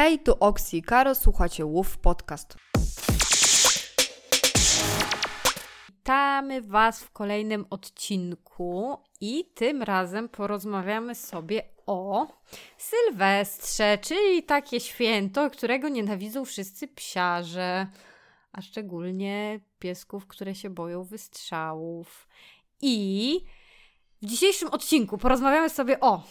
Hej, tu Oksi i Karo, słuchacie Łów Podcast. Witamy Was w kolejnym odcinku i tym razem porozmawiamy sobie o Sylwestrze, czyli takie święto, którego nienawidzą wszyscy psiarze, a szczególnie piesków, które się boją wystrzałów. I w dzisiejszym odcinku porozmawiamy sobie o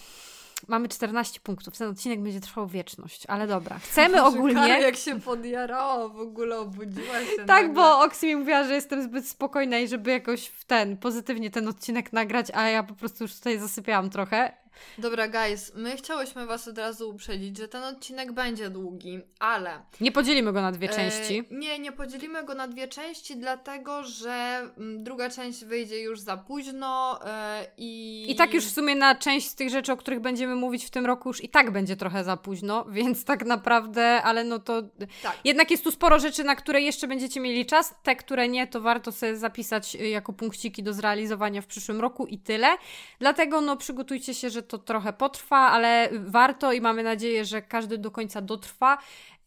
Mamy 14 punktów. Ten odcinek będzie trwał wieczność, ale dobra. Chcemy ogólnie. Kara, jak się podjarała, w ogóle obudziła się. tak, nagle. bo Oksy mi mówiła, że jestem zbyt spokojna i żeby jakoś w ten, pozytywnie ten odcinek nagrać, a ja po prostu już tutaj zasypiałam trochę. Dobra, guys, my chciałyśmy Was od razu uprzedzić, że ten odcinek będzie długi, ale. Nie podzielimy go na dwie e, części. E, nie, nie podzielimy go na dwie części, dlatego że mm, druga część wyjdzie już za późno e, i. I tak już w sumie na część z tych rzeczy, o których będziemy mówić w tym roku, już i tak będzie trochę za późno, więc tak naprawdę, ale no to. Tak. Jednak jest tu sporo rzeczy, na które jeszcze będziecie mieli czas. Te, które nie, to warto sobie zapisać y, jako punkciki do zrealizowania w przyszłym roku i tyle. Dlatego no przygotujcie się, że to trochę potrwa, ale warto i mamy nadzieję, że każdy do końca dotrwa.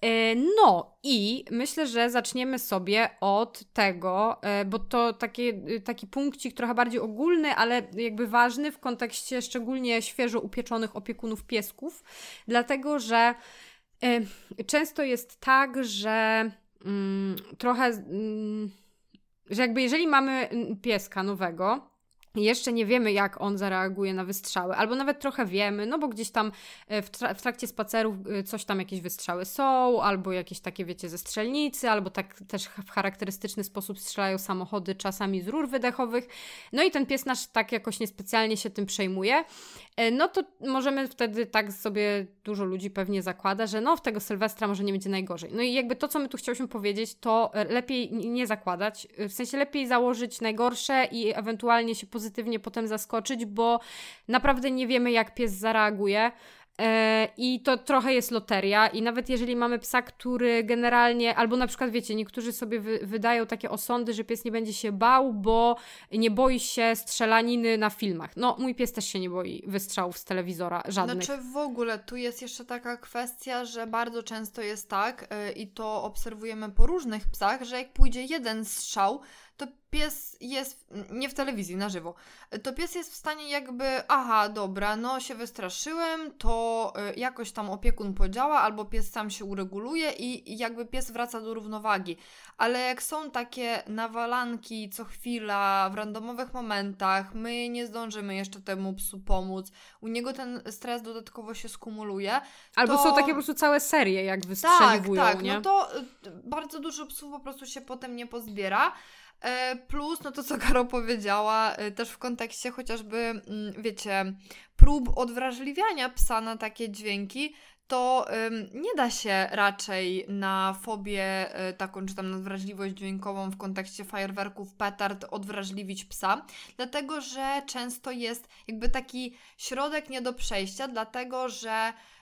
E, no i myślę, że zaczniemy sobie od tego, e, bo to taki, taki punkcik trochę bardziej ogólny, ale jakby ważny w kontekście szczególnie świeżo upieczonych opiekunów piesków, dlatego że e, często jest tak, że mm, trochę, mm, że jakby jeżeli mamy pieska nowego, jeszcze nie wiemy, jak on zareaguje na wystrzały, albo nawet trochę wiemy, no bo gdzieś tam e, w, tra w, trakcie spacerów e, coś tam jakieś wystrzały są, albo jakieś takie, wiecie, ze strzelnicy, albo tak też w charakterystyczny sposób strzelają samochody czasami z rur wydechowych. No i ten pies nasz tak jakoś niespecjalnie się tym przejmuje. E, no to możemy wtedy tak sobie dużo ludzi pewnie zakłada, że no w tego Sylwestra może nie będzie najgorzej. No i jakby to, co my tu chcieliśmy powiedzieć, to lepiej nie zakładać, w sensie lepiej założyć najgorsze i ewentualnie się pozytywnie potem zaskoczyć, bo naprawdę nie wiemy, jak pies zareaguje. E, I to trochę jest loteria, i nawet jeżeli mamy psa, który generalnie, albo na przykład wiecie, niektórzy sobie wy, wydają takie osądy, że pies nie będzie się bał, bo nie boi się strzelaniny na filmach. No, mój pies też się nie boi wystrzałów z telewizora, żadnych. Znaczy w ogóle tu jest jeszcze taka kwestia, że bardzo często jest tak, yy, i to obserwujemy po różnych psach, że jak pójdzie jeden strzał, to pies jest, nie w telewizji, na żywo, to pies jest w stanie jakby, aha, dobra, no się wystraszyłem, to y, jakoś tam opiekun podziała, albo pies sam się ureguluje i jakby pies wraca do równowagi. Ale jak są takie nawalanki co chwila, w randomowych momentach, my nie zdążymy jeszcze temu psu pomóc, u niego ten stres dodatkowo się skumuluje. Albo to... są takie po prostu całe serie, jak wystrzeliwują, tak, tak, nie? no to y, bardzo dużo psów po prostu się potem nie pozbiera. E, plus, no to co Karo powiedziała, e, też w kontekście chociażby, mm, wiecie, prób odwrażliwiania psa na takie dźwięki, to nie da się raczej na fobię y, taką, czy tam na wrażliwość dźwiękową w kontekście fajerwerków, petard odwrażliwić psa, dlatego że często jest jakby taki środek nie do przejścia, dlatego że E,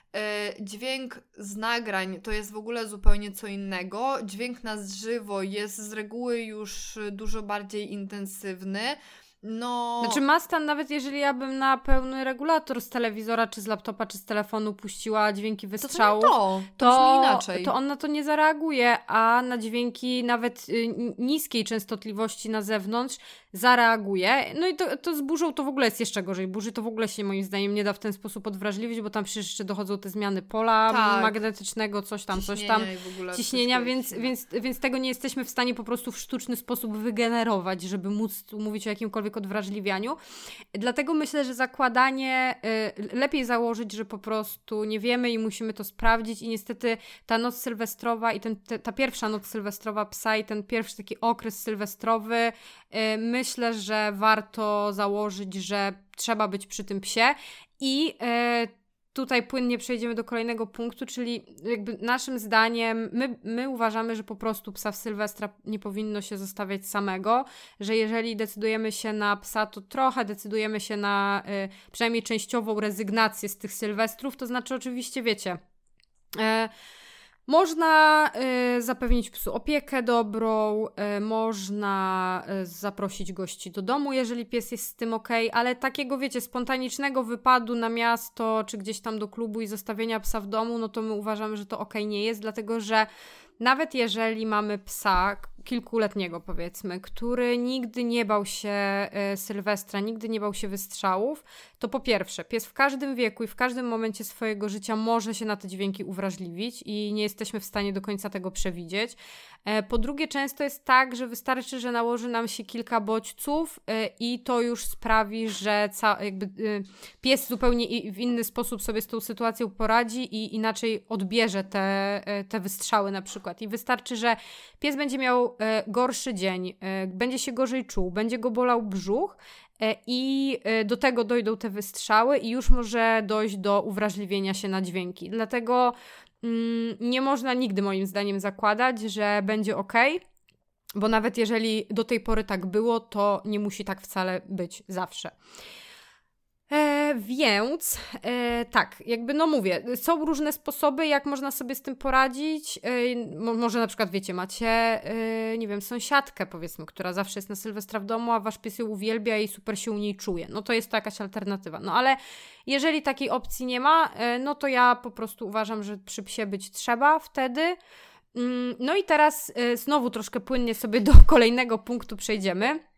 dźwięk z nagrań to jest w ogóle zupełnie co innego. Dźwięk na żywo jest z reguły już dużo bardziej intensywny. No. Znaczy Mustang, nawet jeżeli ja bym na pełny regulator z telewizora, czy z laptopa, czy z telefonu puściła dźwięki wystrzału, to, to, to, to inaczej. To on na to nie zareaguje, a na dźwięki nawet y, niskiej częstotliwości na zewnątrz zareaguje. No i to, to z burzą to w ogóle jest jeszcze gorzej. Burzy to w ogóle się moim zdaniem nie da w ten sposób odwrażliwić, bo tam przecież jeszcze dochodzą te zmiany pola tak. magnetycznego, coś tam, coś tam, ciśnienia, więc, więc, więc tego nie jesteśmy w stanie po prostu w sztuczny sposób wygenerować, żeby móc tu mówić o jakimkolwiek odwrażliwianiu. Dlatego myślę, że zakładanie, y, lepiej założyć, że po prostu nie wiemy i musimy to sprawdzić i niestety ta noc sylwestrowa i ten, ta pierwsza noc sylwestrowa psa i ten pierwszy taki okres sylwestrowy, y, my myślę, że warto założyć, że trzeba być przy tym psie. I e, tutaj płynnie przejdziemy do kolejnego punktu, czyli jakby naszym zdaniem my, my uważamy, że po prostu psa w Sylwestra nie powinno się zostawiać samego, że jeżeli decydujemy się na psa, to trochę decydujemy się na y, przynajmniej częściową rezygnację z tych Sylwestrów, to znaczy oczywiście wiecie... Y, Można y, zapewnić psu opiekę dobrą, y, można y, zaprosić gości do domu, jeżeli pies jest z tym ok, ale takiego, wiecie, spontanicznego wypadu na miasto czy gdzieś tam do klubu i zostawienia psa w domu, no to my uważamy, że to ok nie jest, dlatego że nawet jeżeli mamy psa, kilkuletniego powiedzmy, który nigdy nie bał się e, Sylwestra, nigdy nie bał się wystrzałów, to po pierwsze, pies w każdym wieku i w każdym momencie swojego życia może się na te dźwięki uwrażliwić i nie jesteśmy w stanie do końca tego przewidzieć. E, po drugie, często jest tak, że wystarczy, że nałoży nam się kilka bodźców e, i to już sprawi, że jakby pies zupełnie w inny sposób sobie z tą sytuacją poradzi i inaczej odbierze te, te wystrzały na przykład. I wystarczy, że pies będzie miał e, gorszy dzień, e, będzie się gorzej czuł, będzie go bolał brzuch e, i do tego dojdą te wystrzały i już może dojść do uwrażliwienia się na dźwięki. Dlatego mm, nie można nigdy moim zdaniem zakładać, że będzie ok. Bo nawet jeżeli do tej pory tak było, to nie musi tak wcale być zawsze. Więc e, tak, jakby no mówię, są różne sposoby, jak można sobie z tym poradzić. E, może na przykład, wiecie, macie, e, nie wiem, sąsiadkę powiedzmy, która zawsze jest na Sylwestra w domu, a wasz pies ją uwielbia i super się u niej czuje. No to jest to jakaś alternatywa. No ale jeżeli takiej opcji nie ma, e, no to ja po prostu uważam, że przy psie być trzeba wtedy. Mm, no i teraz e, znowu troszkę płynnie sobie do kolejnego punktu przejdziemy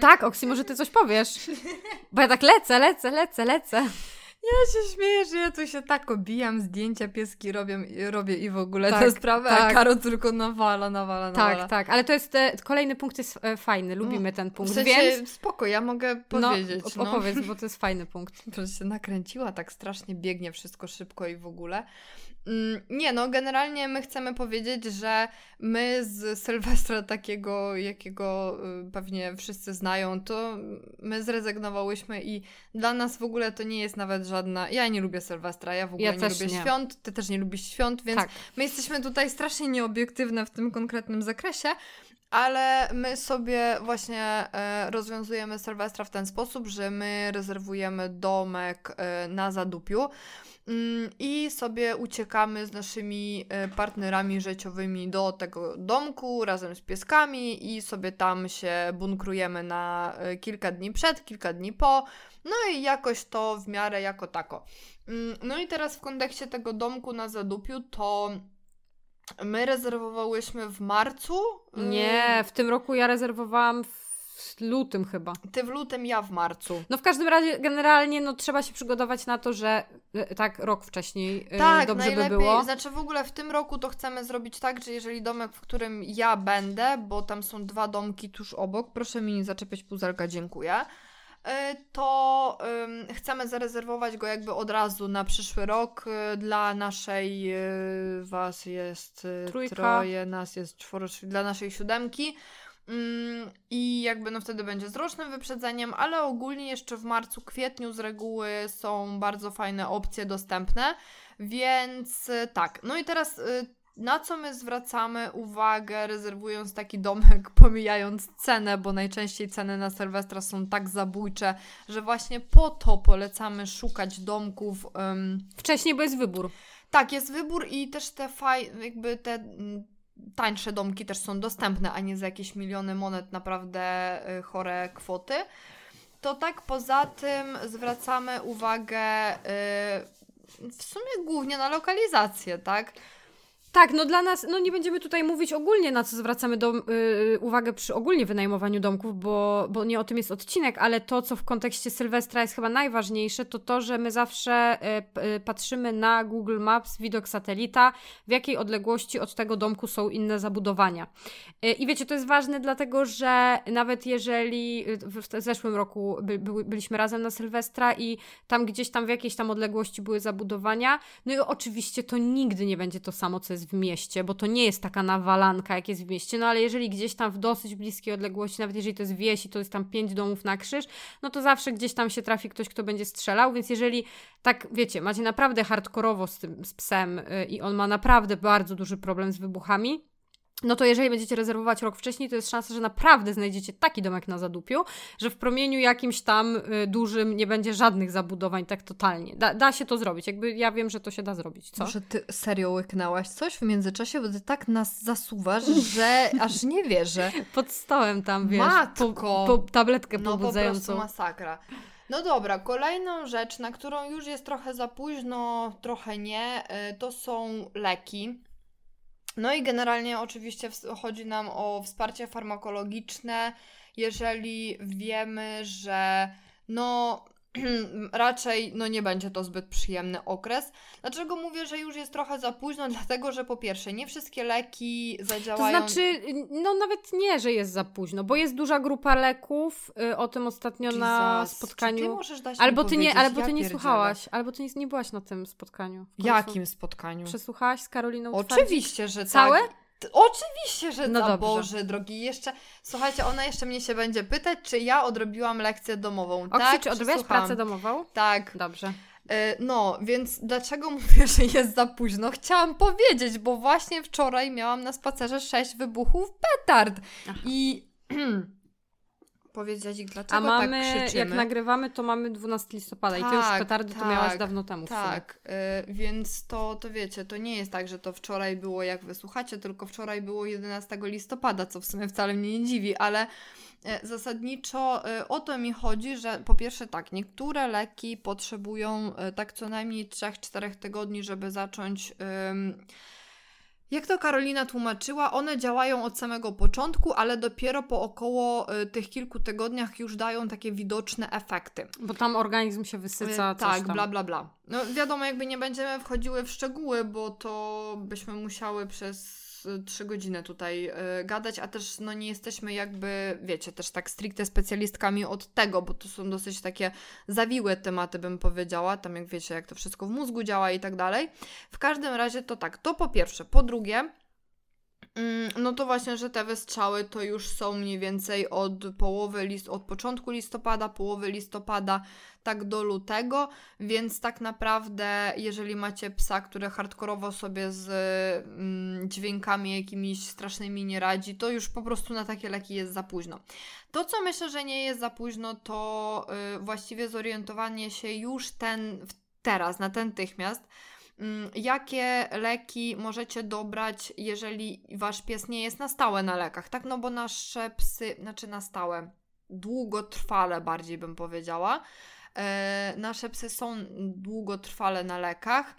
tak, Oksy, może ty coś powiesz? Bo ja tak lecę, lecę, lecę, lecę. Ja się śmieję, że ja tu się tak obijam, zdjęcia pieski robię, robię i w ogóle tak, tę sprawę, tak. a Karo tylko nawala, nawala, nawala. Tak, tak, ale to jest, e, kolejny punkt jest e, fajny, lubimy no, ten punkt, w sensie, więc... spoko, ja mogę powiedzieć. No, opowiedz, no. bo to jest fajny punkt. Proszę się nakręciła, tak strasznie biegnie wszystko szybko i w ogóle. Mm, nie, no generalnie my chcemy powiedzieć, że my z Sylwestra takiego, jakiego y, pewnie wszyscy znają, to my zrezygnowałyśmy i dla nas w ogóle to nie jest nawet żadna... Ja nie lubię Sylwestra, ja w ogóle ja nie lubię nie. świąt, ty też nie lubisz świąt, więc tak. my jesteśmy tutaj strasznie nieobiektywne w tym konkretnym zakresie, ale my sobie właśnie e, rozwiązujemy Sylwestra w ten sposób, że my rezerwujemy domek e, na Zadupiu. Mm, I sobie uciekamy z naszymi e, partnerami życiowymi do tego domku razem z pieskami i sobie tam się bunkrujemy na kilka dni przed, kilka dni po. No i jakoś to w miarę jako tako. Mm, no i teraz w kontekście tego domku na Zadupiu to my rezerwowałyśmy w marcu. Nie, w tym roku ja rezerwowałam w lutym chyba. Ty w lutym, ja w marcu. No w każdym razie generalnie no, trzeba się przygotować na to, że e, tak rok wcześniej e, tak, dobrze najlepiej, by było. Znaczy w ogóle w tym roku to chcemy zrobić tak, że jeżeli domek, w którym ja będę, bo tam są dwa domki tuż obok, proszę mi nie zaczepiać puzelka, dziękuję to um, chcemy zarezerwować go jakby od razu na przyszły rok. Dla naszej, was jest Trójka. troje, nas jest czworo, dla naszej siódemki. Mm, I jakby no wtedy będzie z rocznym wyprzedzeniem, ale ogólnie jeszcze w marcu, kwietniu z reguły są bardzo fajne opcje dostępne, więc tak. No i teraz na co my zwracamy uwagę, rezerwując taki domek, pomijając cenę, bo najczęściej ceny na Sylwestra są tak zabójcze, że właśnie po to polecamy szukać domków. Um... Wcześniej, bo jest wybór. Tak, jest wybór i też te faj, jakby te mm, tańsze domki też są dostępne, a nie za jakieś miliony monet, naprawdę y, chore kwoty. To tak poza tym zwracamy uwagę y, w sumie głównie na lokalizację, tak? Tak, no dla nas, no nie będziemy tutaj mówić ogólnie, na co zwracamy do, yy, uwagę przy ogólnie wynajmowaniu domków, bo, bo nie o tym jest odcinek, ale to, co w kontekście Sylwestra jest chyba najważniejsze, to to, że my zawsze yy, patrzymy na Google Maps, widok satelita, w jakiej odległości od tego domku są inne zabudowania. I wiecie, to jest ważne, dlatego że nawet jeżeli w, w zeszłym roku by, by, byliśmy razem na Sylwestra i tam gdzieś tam w jakiejś tam odległości były zabudowania, no i oczywiście to nigdy nie będzie to samo, co jest jest w mieście, bo to nie jest taka nawalanka, jak jest w mieście, no ale jeżeli gdzieś tam w dosyć bliskiej odległości, nawet jeżeli to jest wieś i to jest tam pięć domów na krzyż, no to zawsze gdzieś tam się trafi ktoś, kto będzie strzelał, więc jeżeli tak, wiecie, macie naprawdę hardkorowo z tym z psem yy, i on ma naprawdę bardzo duży problem z wybuchami, no to jeżeli będziecie rezerwować rok wcześniej, to jest szansa, że naprawdę znajdziecie taki domek na zadupiu, że w promieniu jakimś tam y, dużym nie będzie żadnych zabudowań tak totalnie. Da, da się to zrobić, jakby ja wiem, że to się da zrobić, co? Może ty serio łyknęłaś coś w międzyczasie, bo ty tak nas zasuwasz, że aż nie wierzę. Pod stołem tam, wiesz, Matko. Po, po tabletkę no, pobudzającą. No po prostu masakra. No dobra, kolejną rzecz, na którą już jest trochę za późno, trochę nie, y, to są leki. No i generalnie oczywiście chodzi nam o wsparcie farmakologiczne, jeżeli wiemy, że no raczej no nie będzie to zbyt przyjemny okres. Dlaczego mówię, że już jest trochę za późno? Dlatego, że po pierwsze, nie wszystkie leki zadziałają. To znaczy, no nawet nie, że jest za późno, bo jest duża grupa leków, y, o tym ostatnio Jesus, na spotkaniu. Ty możesz dać albo ty nie, albo ja ty nie słuchałaś, albo ty nie, nie byłaś na tym spotkaniu. Jakim spotkaniu? Przesłuchałaś z Karoliną Oczywiście, że Całe? Oczywiście, że no dobrze. Boże drogi. Jeszcze, słuchajcie, ona jeszcze mnie się będzie pytać, czy ja odrobiłam lekcję domową. Oksi, tak, czy odrobiłaś pracę domową? Tak. Dobrze. E, no, więc dlaczego mówię, że jest za późno? Chciałam powiedzieć, bo właśnie wczoraj miałam na spacerze sześć wybuchów petard. Aha. I powiedzieć ich, dlaczego A tak mamy, tak krzyczymy. jak nagrywamy, to mamy 12 listopada tak, i ty już tak, petardy tak, to miałaś dawno temu. Tak, y, więc to, to wiecie, to nie jest tak, że to wczoraj było jak wysłuchacie, tylko wczoraj było 11 listopada, co w sumie wcale mnie nie dziwi, ale y, zasadniczo y, o to mi chodzi, że po pierwsze tak, niektóre leki potrzebują y, tak co najmniej 3-4 tygodni, żeby zacząć jak to Karolina tłumaczyła, one działają od samego początku, ale dopiero po około y, tych kilku tygodniach już dają takie widoczne efekty. Bo tam organizm się wysyca. Y, tak, bla, bla, bla. No wiadomo, jakby nie będziemy wchodziły w szczegóły, bo to byśmy musiały przez trzy godziny tutaj y, gadać, a też no nie jesteśmy jakby, wiecie, też tak stricte specjalistkami od tego, bo to są dosyć takie zawiłe tematy, bym powiedziała, tam jak wiecie, jak to wszystko w mózgu działa i tak dalej. W każdym razie to tak, to po pierwsze. Po drugie, no to właśnie, że te wystrzały to już są mniej więcej od połowy list, od początku listopada, połowy listopada tak do lutego, więc tak naprawdę, jeżeli macie psa, który hardkorowo sobie z mm, dźwiękami jakimiś strasznymi nie radzi, to już po prostu na takie leki jest za późno. To, co myślę, że nie jest za późno, to yy, właściwie zorientowanie się już ten, teraz, na natychmiast, mm, jakie leki możecie dobrać, jeżeli wasz pies nie jest na stałe na lekach, tak? No bo nasze psy, znaczy na stałe, długotrwale bardziej bym powiedziała, E, nasze psy są długotrwale na lekach.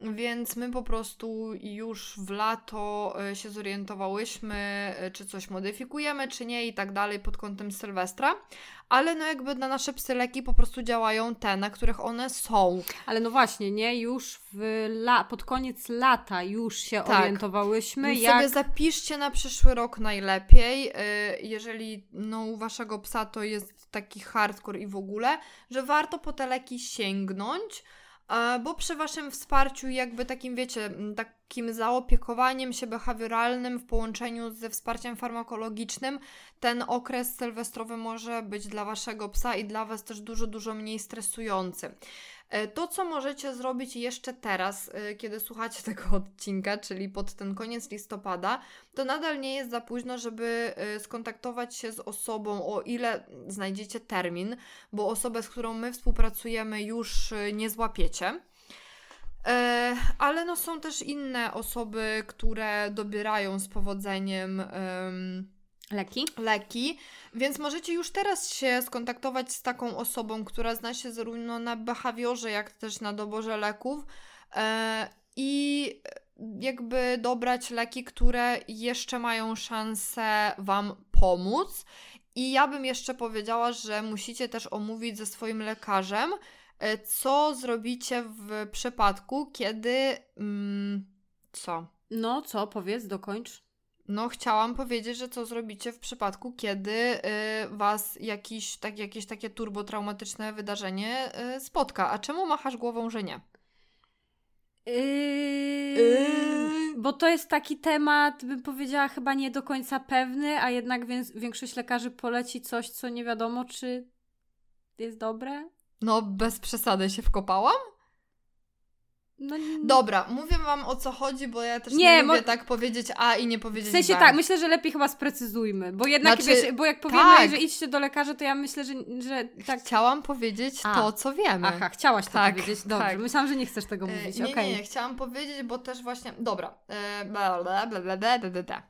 Więc my po prostu już w lato e, się zorientowałyśmy, e, czy coś modyfikujemy, czy nie i tak dalej pod kątem Sylwestra. Ale no jakby na nasze psy leki po prostu działają te, na których one są. Ale no właśnie, nie? Już w la pod koniec lata już się tak. orientowałyśmy. Więc jak... sobie zapiszcie na przyszły rok najlepiej, jeżeli no u waszego psa to jest taki hardcore i w ogóle, że warto po te leki sięgnąć, e, bo przy Waszym wsparciu, jakby takim, wiecie, takim zaopiekowaniem się behawioralnym w połączeniu ze wsparciem farmakologicznym, ten okres sylwestrowy może być dla Waszego psa i dla Was też dużo, dużo mniej stresujący. E, to, co możecie zrobić jeszcze teraz, e, kiedy słuchacie tego odcinka, czyli pod ten koniec listopada, to nadal nie jest za późno, żeby e, skontaktować się z osobą, o ile znajdziecie termin, bo osobę, z którą my współpracujemy, już nie złapiecie. Ale no są też inne osoby, które dobierają z powodzeniem. Leki? Leki, więc możecie już teraz się skontaktować z taką osobą, która zna się zarówno na behawiorze, jak też na doborze leków e, i jakby dobrać leki, które jeszcze mają szansę Wam pomóc. I ja bym jeszcze powiedziała, że musicie też omówić ze swoim lekarzem, e, co zrobicie w przypadku, kiedy. Mm, co? No, co? Powiedz, dokończ. No, chciałam powiedzieć, że co zrobicie w przypadku, kiedy y, was jakiś, tak, jakieś takie turbotraumatyczne wydarzenie y, spotka. A czemu machasz głową, że nie? Yy, yy. Bo to jest taki temat, bym powiedziała, chyba nie do końca pewny, a jednak większość lekarzy poleci coś, co nie wiadomo, czy jest dobre. No, bez przesady się wkopałam? No, Dobra, mówię wam o co chodzi, bo ja też nie, nie lubię tak powiedzieć A i nie powiedzieć B. W sensie B. tak, myślę, że lepiej chyba sprecyzujmy, bo jednak znaczy, wiesz, bo jak powiemy, tak. że idźcie do lekarza, to ja myślę, że, że tak. Chciałam powiedzieć A. to, co wiemy. Aha, chciałaś to tak, powiedzieć, dobrze. Tak. Myślałam, że nie chcesz tego e, mówić, nie, okay. nie, nie, chciałam powiedzieć, bo też właśnie, dobra, e, bla, bla, bla, bla, bla, bla, bla.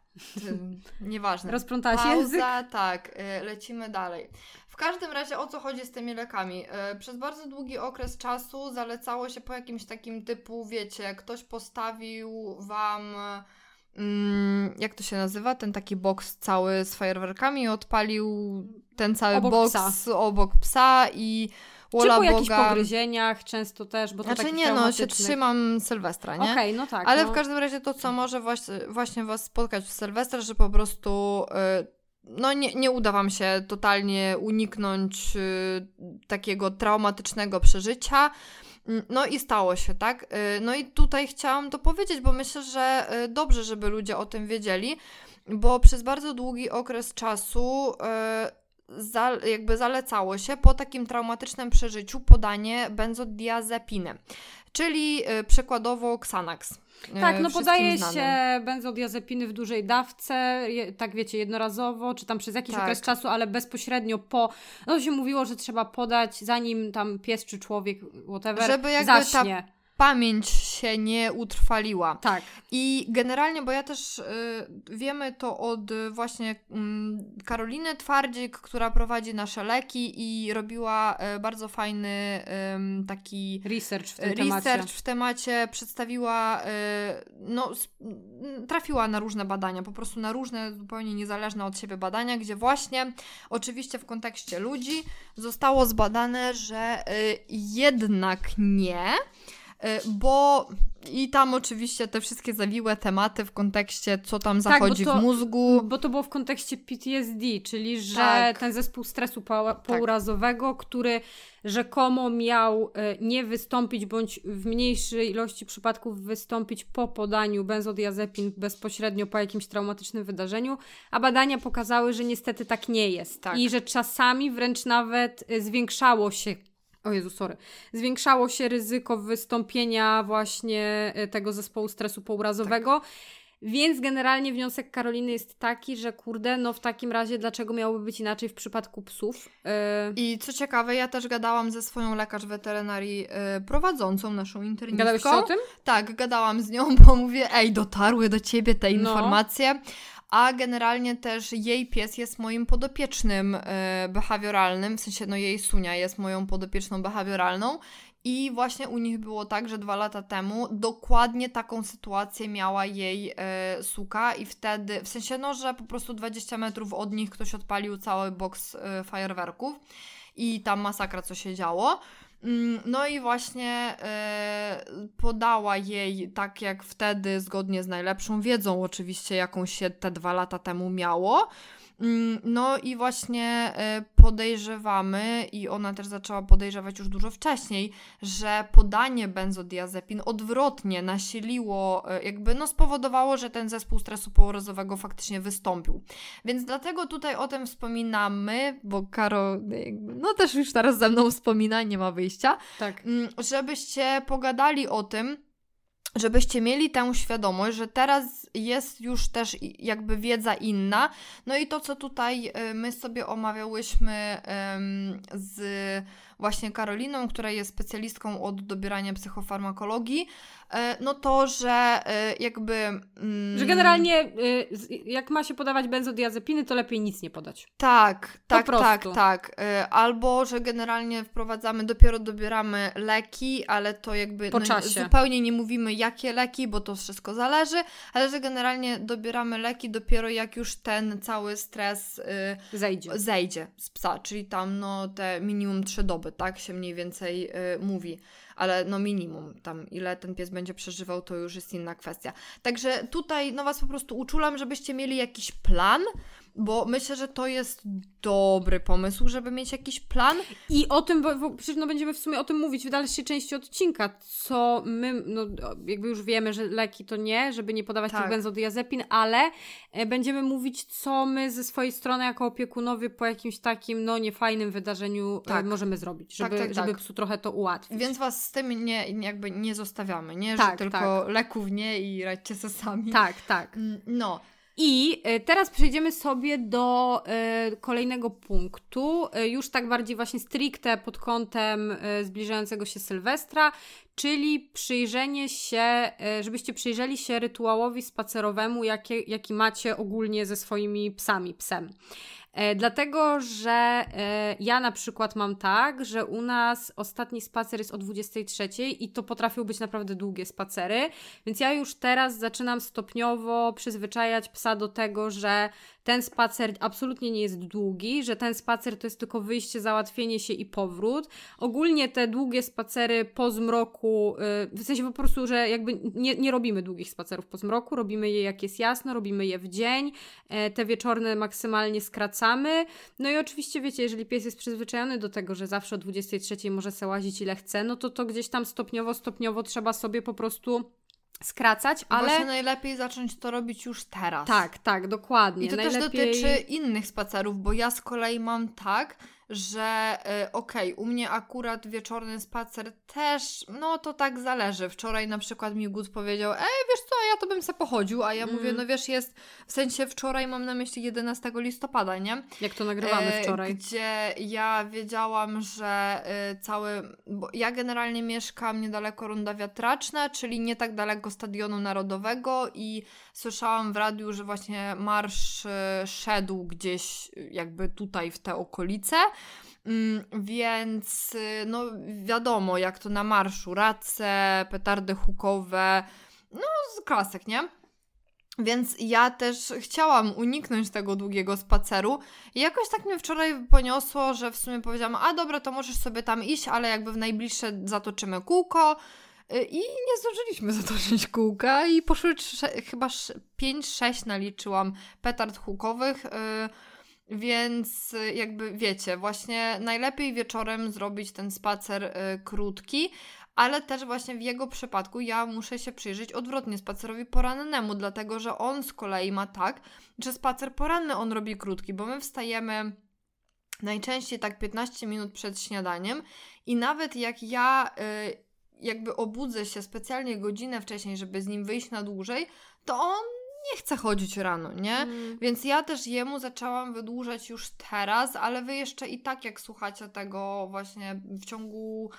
Nieważne. Rozplątałaś Pauza, język? tak, e, lecimy dalej każdym razie o co chodzi z tymi lekami? E, przez bardzo długi okres czasu zalecało się po jakimś takim typu, wiecie, ktoś postawił wam. Mm, jak to się nazywa? Ten taki boks cały z fajerwerkami i odpalił ten cały obok boks psa. obok psa i Wola Czy po Boga. jakichś pogryzieniach często też, bo to Znaczy nie, no się trzymam Sylwestra, nie? Okej, okay, no tak. Ale no. w każdym razie to, co może właśnie, właśnie Was spotkać w Sylwestra, że po prostu y, no nie, nie uda Wam się totalnie uniknąć y, takiego traumatycznego przeżycia. Mm, no i stało się, tak? Y, no i tutaj chciałam to powiedzieć, bo myślę, że y, dobrze, żeby ludzie o tym wiedzieli, bo przez bardzo długi okres czasu za, jakby zalecało się po takim traumatycznym przeżyciu podanie benzodiazepiny, czyli przykładowo Xanax. Tak, no podaje znanym. się benzodiazepiny w dużej dawce, tak wiecie, jednorazowo, czy tam przez jakiś tak. okres czasu, ale bezpośrednio po, no się mówiło, że trzeba podać, zanim tam pies czy człowiek, whatever, Żeby jakby zaśnie. Ta pamięć się nie utrwaliła. Tak. I generalnie, bo ja też y, wiemy to od właśnie y, Karoliny Twardzik, która prowadzi nasze leki i robiła y, bardzo fajny taki research w tym research temacie. w temacie, przedstawiła, y, no trafiła na różne badania, po prostu na różne zupełnie niezależne od siebie badania, gdzie właśnie oczywiście w kontekście ludzi zostało zbadane, że y, jednak nie, Y, bo i tam oczywiście te wszystkie zawiłe tematy w kontekście, co tam tak, zachodzi to, w mózgu. Bo to było w kontekście PTSD, czyli że tak. ten zespół stresu tak. pourazowego, tak. który rzekomo miał y, nie wystąpić, bądź w mniejszej ilości przypadków wystąpić po podaniu benzodiazepin bezpośrednio po jakimś traumatycznym wydarzeniu, a badania pokazały, że niestety tak nie jest. Tak. I że czasami wręcz nawet y, zwiększało się o Jezu, sorry, zwiększało się ryzyko wystąpienia właśnie e, tego zespołu stresu pourazowego. Tak. Więc generalnie wniosek Karoliny jest taki, że kurde, no w takim razie dlaczego miałoby być inaczej w przypadku psów? Yy... I co ciekawe, ja też gadałam ze swoją lekarz weterynarii yy, prowadzącą naszą internistką. Gadałyście o tym? Tak, gadałam z nią, bo mówię, ej, dotarły do ciebie te no. A generalnie też jej pies jest moim podopiecznym e, behawioralnym, w sensie no jej Sunia jest moją podopieczną behawioralną i właśnie u nich było tak, że dwa lata temu dokładnie taką sytuację miała jej e, suka i wtedy, w sensie no, że po prostu 20 metrów od nich ktoś odpalił cały boks e, fajerwerków i tam masakra co się działo. Mm, no i właśnie y, podała jej, tak jak wtedy, zgodnie z najlepszą wiedzą, oczywiście, jaką się te dwa lata temu miało, no i właśnie e, podejrzewamy, i ona też zaczęła podejrzewać już dużo wcześniej, że podanie benzodiazepin odwrotnie nasiliło, e, jakby no spowodowało, że ten zespół stresu pourazowego faktycznie wystąpił. Więc dlatego tutaj o tym wspominamy, bo Karo no też już teraz ze mną wspomina, nie ma wyjścia. Tak. Mm, żebyście pogadali o tym, żebyście mieli tę świadomość, że teraz jest już też jakby wiedza inna. No i to, co tutaj y, my sobie omawiałyśmy z właśnie Karoliną, która jest specjalistką od dobierania psychofarmakologii, e, no to, że e, jakby... Mm, że generalnie y, jak ma się podawać benzodiazepiny, to lepiej nic nie podać. Tak, tak, tak, tak. E, albo, że generalnie wprowadzamy, dopiero dobieramy leki, ale to jakby po no, zupełnie nie mówimy jakie leki, bo to wszystko zależy, ale że generalnie dobieramy leki dopiero jak już ten cały stres zejdzie. zejdzie z psa, czyli tam no te minimum 3 doby tak się mniej więcej y, mówi, ale no minimum, tam ile ten pies będzie przeżywał, to już jest inna kwestia. Także tutaj no Was po prostu uczulam, żebyście mieli jakiś plan, bo myślę, że to jest dobry pomysł, żeby mieć jakiś plan. I o tym, bo, bo przecież no będziemy w sumie o tym mówić w dalszej części odcinka, co my, no jakby już wiemy, że leki to nie, żeby nie podawać tak. tych benzodiazepin, ale e, będziemy mówić, co my ze swojej strony jako opiekunowie po jakimś takim, no niefajnym wydarzeniu e, tak. możemy zrobić, żeby, tak, tak, żeby tak. psu trochę to ułatwić. Więc Was z tym nie, jakby nie zostawiamy, nie? Że tak, tylko leków nie i radźcie sobie sami. Tak, tak. Mm, no. I e, teraz przejdziemy sobie do e, kolejnego punktu, e, już tak bardziej właśnie stricte pod kątem zbliżającego się Sylwestra, czyli przyjrzenie się, żebyście przyjrzeli się rytuałowi spacerowemu, jaki, jaki macie ogólnie ze swoimi psami, psem. E, dlatego, że e, ja na przykład mam tak, że u nas ostatni spacer jest o 23 i to potrafią być naprawdę długie spacery, więc ja już teraz zaczynam stopniowo przyzwyczajać psa do tego, że ten spacer absolutnie nie jest długi, że ten spacer to jest tylko wyjście, załatwienie się i powrót. Ogólnie te długie spacery po zmroku, y, w sensie po prostu, że jakby nie, nie robimy długich spacerów po zmroku, robimy je jak jest jasno, robimy je w dzień, e, te wieczorne maksymalnie skracamy. No i oczywiście wiecie, jeżeli pies jest przyzwyczajony do tego, że zawsze o 23 może se łazić ile chce, no to to gdzieś tam stopniowo, stopniowo trzeba sobie po prostu skracać, ale... Właśnie najlepiej zacząć to robić już teraz. Tak, tak, dokładnie. I to najlepiej... też dotyczy innych spacerów, bo ja z kolei mam tak, że y, okej, okay, u mnie akurat wieczorny spacer też, no to tak zależy. Wczoraj na przykład mi Gut powiedział, ej, wiesz co, ja to bym se pochodził, a ja mm. mówię, no wiesz, jest, w sensie wczoraj mam na myśli 11 listopada, nie? Jak to nagrywamy e, wczoraj. Gdzie ja wiedziałam, że y, cały, bo ja generalnie mieszkam niedaleko Ronda Wiatraczna, czyli nie tak daleko Stadionu Narodowego i słyszałam w radiu, że właśnie marsz szedł gdzieś jakby tutaj w te okolice. Mm, więc y, no wiadomo, jak to na marszu, race, petardy hukowe, no klasyk, nie? Więc ja też chciałam uniknąć tego długiego spaceru. I jakoś tak mnie wczoraj poniosło, że w sumie powiedziałam, a dobra, to możesz sobie tam iść, ale jakby w najbliższe zatoczymy kółko. Y, I nie zdążyliśmy zatoczyć kółka i poszły chyba 5-6 naliczyłam petard hukowych. Yy, więc y, jakby wiecie, właśnie najlepiej wieczorem zrobić ten spacer y, krótki, ale też właśnie w jego przypadku ja muszę się przyjrzeć odwrotnie spacerowi porannemu, dlatego że on z kolei ma tak, że spacer poranny on robi krótki, bo my wstajemy najczęściej tak 15 minut przed śniadaniem i nawet jak ja y, jakby obudzę się specjalnie godzinę wcześniej, żeby z nim wyjść na dłużej, to on nie chce chodzić rano, nie? Mm. Więc ja też jemu zaczęłam wydłużać już teraz, ale wy jeszcze i tak, jak słuchacie tego właśnie w ciągu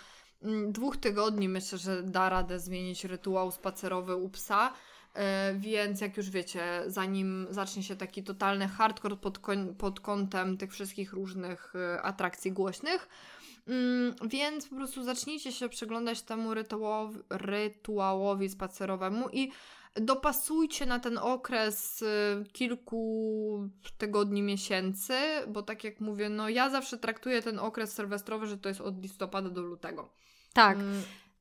mm, dwóch tygodni, myślę, że da radę zmienić rytuał spacerowy u psa. E, więc jak już wiecie, zanim zacznie się taki totalny hardcore pod, pod kątem tych wszystkich różnych e, atrakcji głośnych, mm, więc po prostu zacznijcie się przyglądać temu rytuałowi, rytuałowi spacerowemu i dopasujcie na ten okres y, kilku tygodni, miesięcy, bo tak jak mówię, no ja zawsze traktuję ten okres sylwestrowy, że to jest od listopada do lutego. Tak.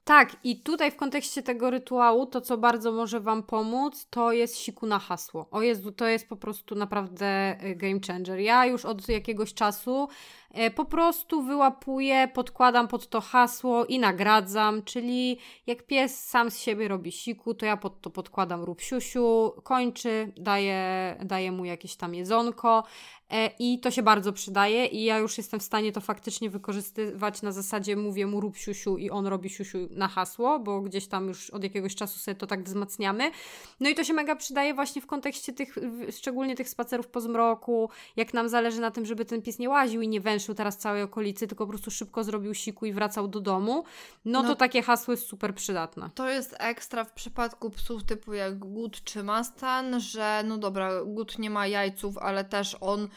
Tak, i tutaj w kontekście tego rytuału, to co bardzo może Wam pomóc, to jest siku na hasło. O Jezu, to jest po prostu naprawdę y, game changer. Ja już od jakiegoś czasu E, po prostu wyłapuję, podkładam pod to hasło i nagradzam, czyli jak pies sam z siebie robi siku, to ja pod to podkładam rób siusiu, kończy, daję, daję mu jakieś tam jedzonko i to się bardzo przydaje i ja już jestem w stanie to faktycznie wykorzystywać na zasadzie mówię mu rób siusiu i on robi siusiu na hasło, bo gdzieś tam już od jakiegoś czasu sobie to tak wzmacniamy. No i to się mega przydaje właśnie w kontekście tych, szczególnie tych spacerów po zmroku, jak nam zależy na tym, żeby ten pies nie łaził i nie węszył węszył teraz całej okolicy, tylko po prostu szybko zrobił siku i wracał do domu, no, no to takie hasło jest super przydatne. To jest ekstra w przypadku psów typu jak Gut czy Mastan, że no dobra, Gut nie ma jajców, ale też on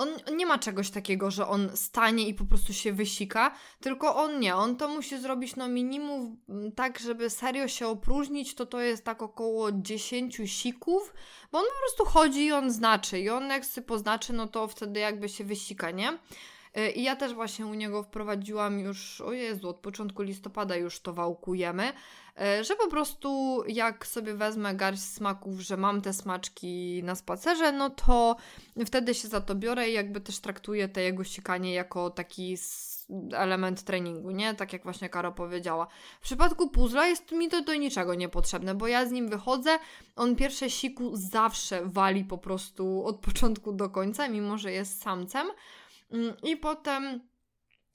on nie ma czegoś takiego, że on stanie i po prostu się wysika, tylko on nie. On to musi zrobić no minimum tak, żeby serio się opróżnić, to to jest tak około 10 sików, bo on po prostu chodzi i on znaczy. I on jak sobie poznaczy, no to wtedy jakby się wysika, nie? E, I ja też właśnie u niego wprowadziłam już, o Jezu, od początku listopada już to wałkujemy, e, że po prostu jak sobie wezmę garść smaków, że mam te smaczki na spacerze, no to wtedy się za to biorę i jakby też traktuję te jego sikanie jako taki element treningu, nie? Tak jak właśnie Karo powiedziała. W przypadku puzzla jest mi to do niczego niepotrzebne, bo ja z nim wychodzę, on pierwsze siku zawsze wali po prostu od początku do końca, mimo że jest samcem. Mm, I potem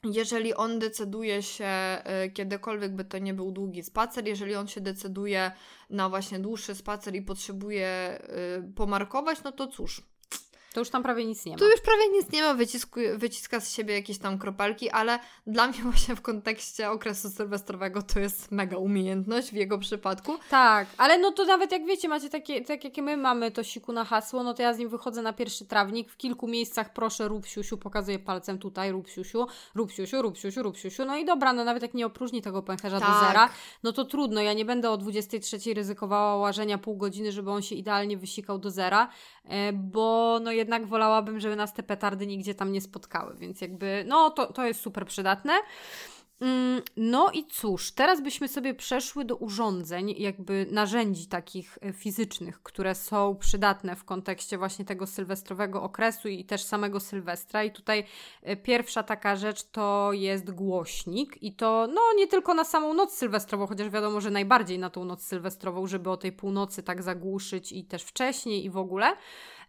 jeżeli on decyduje się y, kiedykolwiek, by to nie był długi spacer, jeżeli on się decyduje na właśnie dłuższy spacer i potrzebuje y, pomarkować, no to cóż, to już tam prawie nic nie ma. Tu już prawie nic nie ma, wycisku, wyciska z siebie jakieś tam kropelki, ale dla mnie właśnie w kontekście okresu sylwestrowego to jest mega umiejętność w jego przypadku. Tak, ale no to nawet jak wiecie, macie takie, tak jak my mamy to siku na hasło, no to ja z nim wychodzę na pierwszy trawnik, w kilku miejscach proszę rób siusiu, pokazuję palcem tutaj rób siusiu, rób siusiu, rób siusiu, rób siusiu, no i dobra, no nawet jak nie opróżni tego pęcherza tak. do zera, no to trudno, ja nie będę o 23 ryzykowała łażenia pół godziny, żeby on się idealnie wysikał do zera, e, bo no jednak wolałabym, żeby nas te petardy nigdzie tam nie spotkały, więc jakby, no to, to jest super przydatne. Mm, no i cóż, teraz byśmy sobie przeszły do urządzeń, jakby narzędzi takich e, fizycznych, które są przydatne w kontekście właśnie tego sylwestrowego okresu i też samego Sylwestra. I tutaj e, pierwsza taka rzecz to jest głośnik i to no nie tylko na samą noc sylwestrową, chociaż wiadomo, że najbardziej na tą noc sylwestrową, żeby o tej północy tak zagłuszyć i też wcześniej i w ogóle.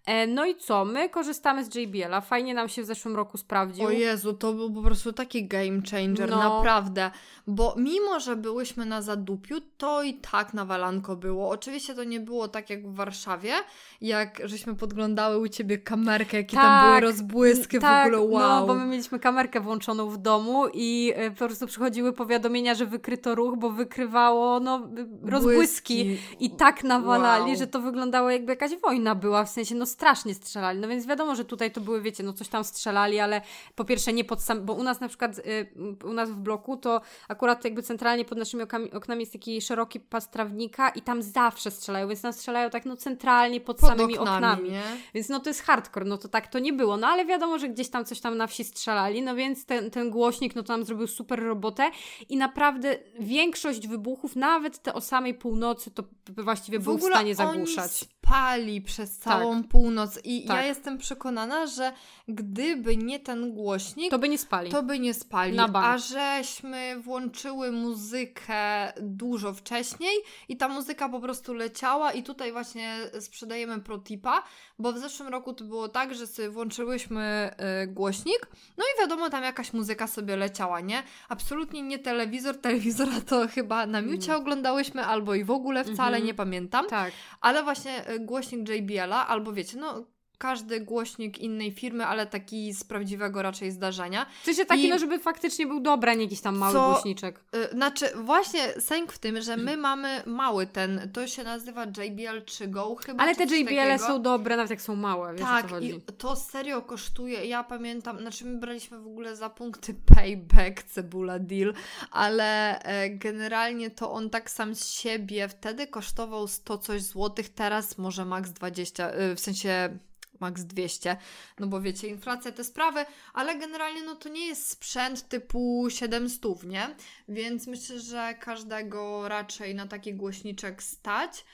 E, no i co? My korzystamy z JBL-a. Fajnie nam się w zeszłym roku sprawdził. O Jezu, to był po prostu taki game changer, no. naprawdę. Bo mimo, że byłyśmy na zadupiu, to i tak na walanko było. Oczywiście to nie było tak jak w Warszawie, jak żeśmy podglądały u Ciebie kamerkę, jakie tak, tam były tak, rozbłyski tak, w ogóle, wow. No, bo my mieliśmy kamerkę włączoną w domu i e, po prostu przychodziły powiadomienia, że wykryto ruch, bo wykrywało no, rozbłyski. Błyski. I tak nawalali, wow. że to wyglądało jakby jakaś wojna była, w sensie no strasznie strzelali. No więc wiadomo, że tutaj to były, wiecie, no coś tam strzelali, ale po pierwsze nie pod sam, bo u nas na przykład, y, u nas w bloku to akurat jakby centralnie pod naszymi okami, oknami jest taki szeroki pas trawnika i tam zawsze strzelają, więc tam strzelają tak no centralnie pod, pod samymi oknami. oknami. Więc no to jest hardcore, no to tak to nie było. No ale wiadomo, że gdzieś tam coś tam na wsi strzelali, no więc ten, ten głośnik no to tam zrobił super robotę i naprawdę większość wybuchów, nawet te o samej północy, to właściwie w był w stanie zagłuszać. Oni spali przez całą tak. północ i tak. ja jestem przekonana, że gdyby nie ten głośnik, to by nie spali. To by nie spali. A żeśmy włączyły muzykę dużo wcześniej i ta muzyka po prostu leciała i tutaj właśnie sprzedajemy protipa, bo w zeszłym roku to było tak, że sobie włączyłyśmy y, głośnik, no i wiadomo, tam jakaś muzyka sobie leciała, nie? Absolutnie nie telewizor, telewizora to chyba na miucie mm. oglądałyśmy albo i w ogóle wcale, mm -hmm. nie pamiętam. Tak. Ale właśnie y, głośnik JBL-a, albo wiecie, no każdy głośnik innej firmy, ale taki z prawdziwego raczej zdarzenia. W sensie taki, I... no żeby faktycznie był dobry, a nie jakiś tam mały Co, głośniczek. Yy, znaczy, właśnie sęk w tym, że my mamy mały ten, to się nazywa JBL 3 Go chyba. Ale te JBL są dobre, nawet jak są małe, wiesz tak, i to serio kosztuje, ja pamiętam, znaczy my braliśmy w ogóle za punkty payback, cebula deal, ale e, generalnie to on tak sam z siebie wtedy kosztował 100 coś złotych, teraz może max 20, yy, w sensie max 200, no bo wiecie, inflacja te sprawy, ale generalnie no to nie jest sprzęt typu 700, nie? Więc myślę, że każdego raczej na taki głośniczek stać.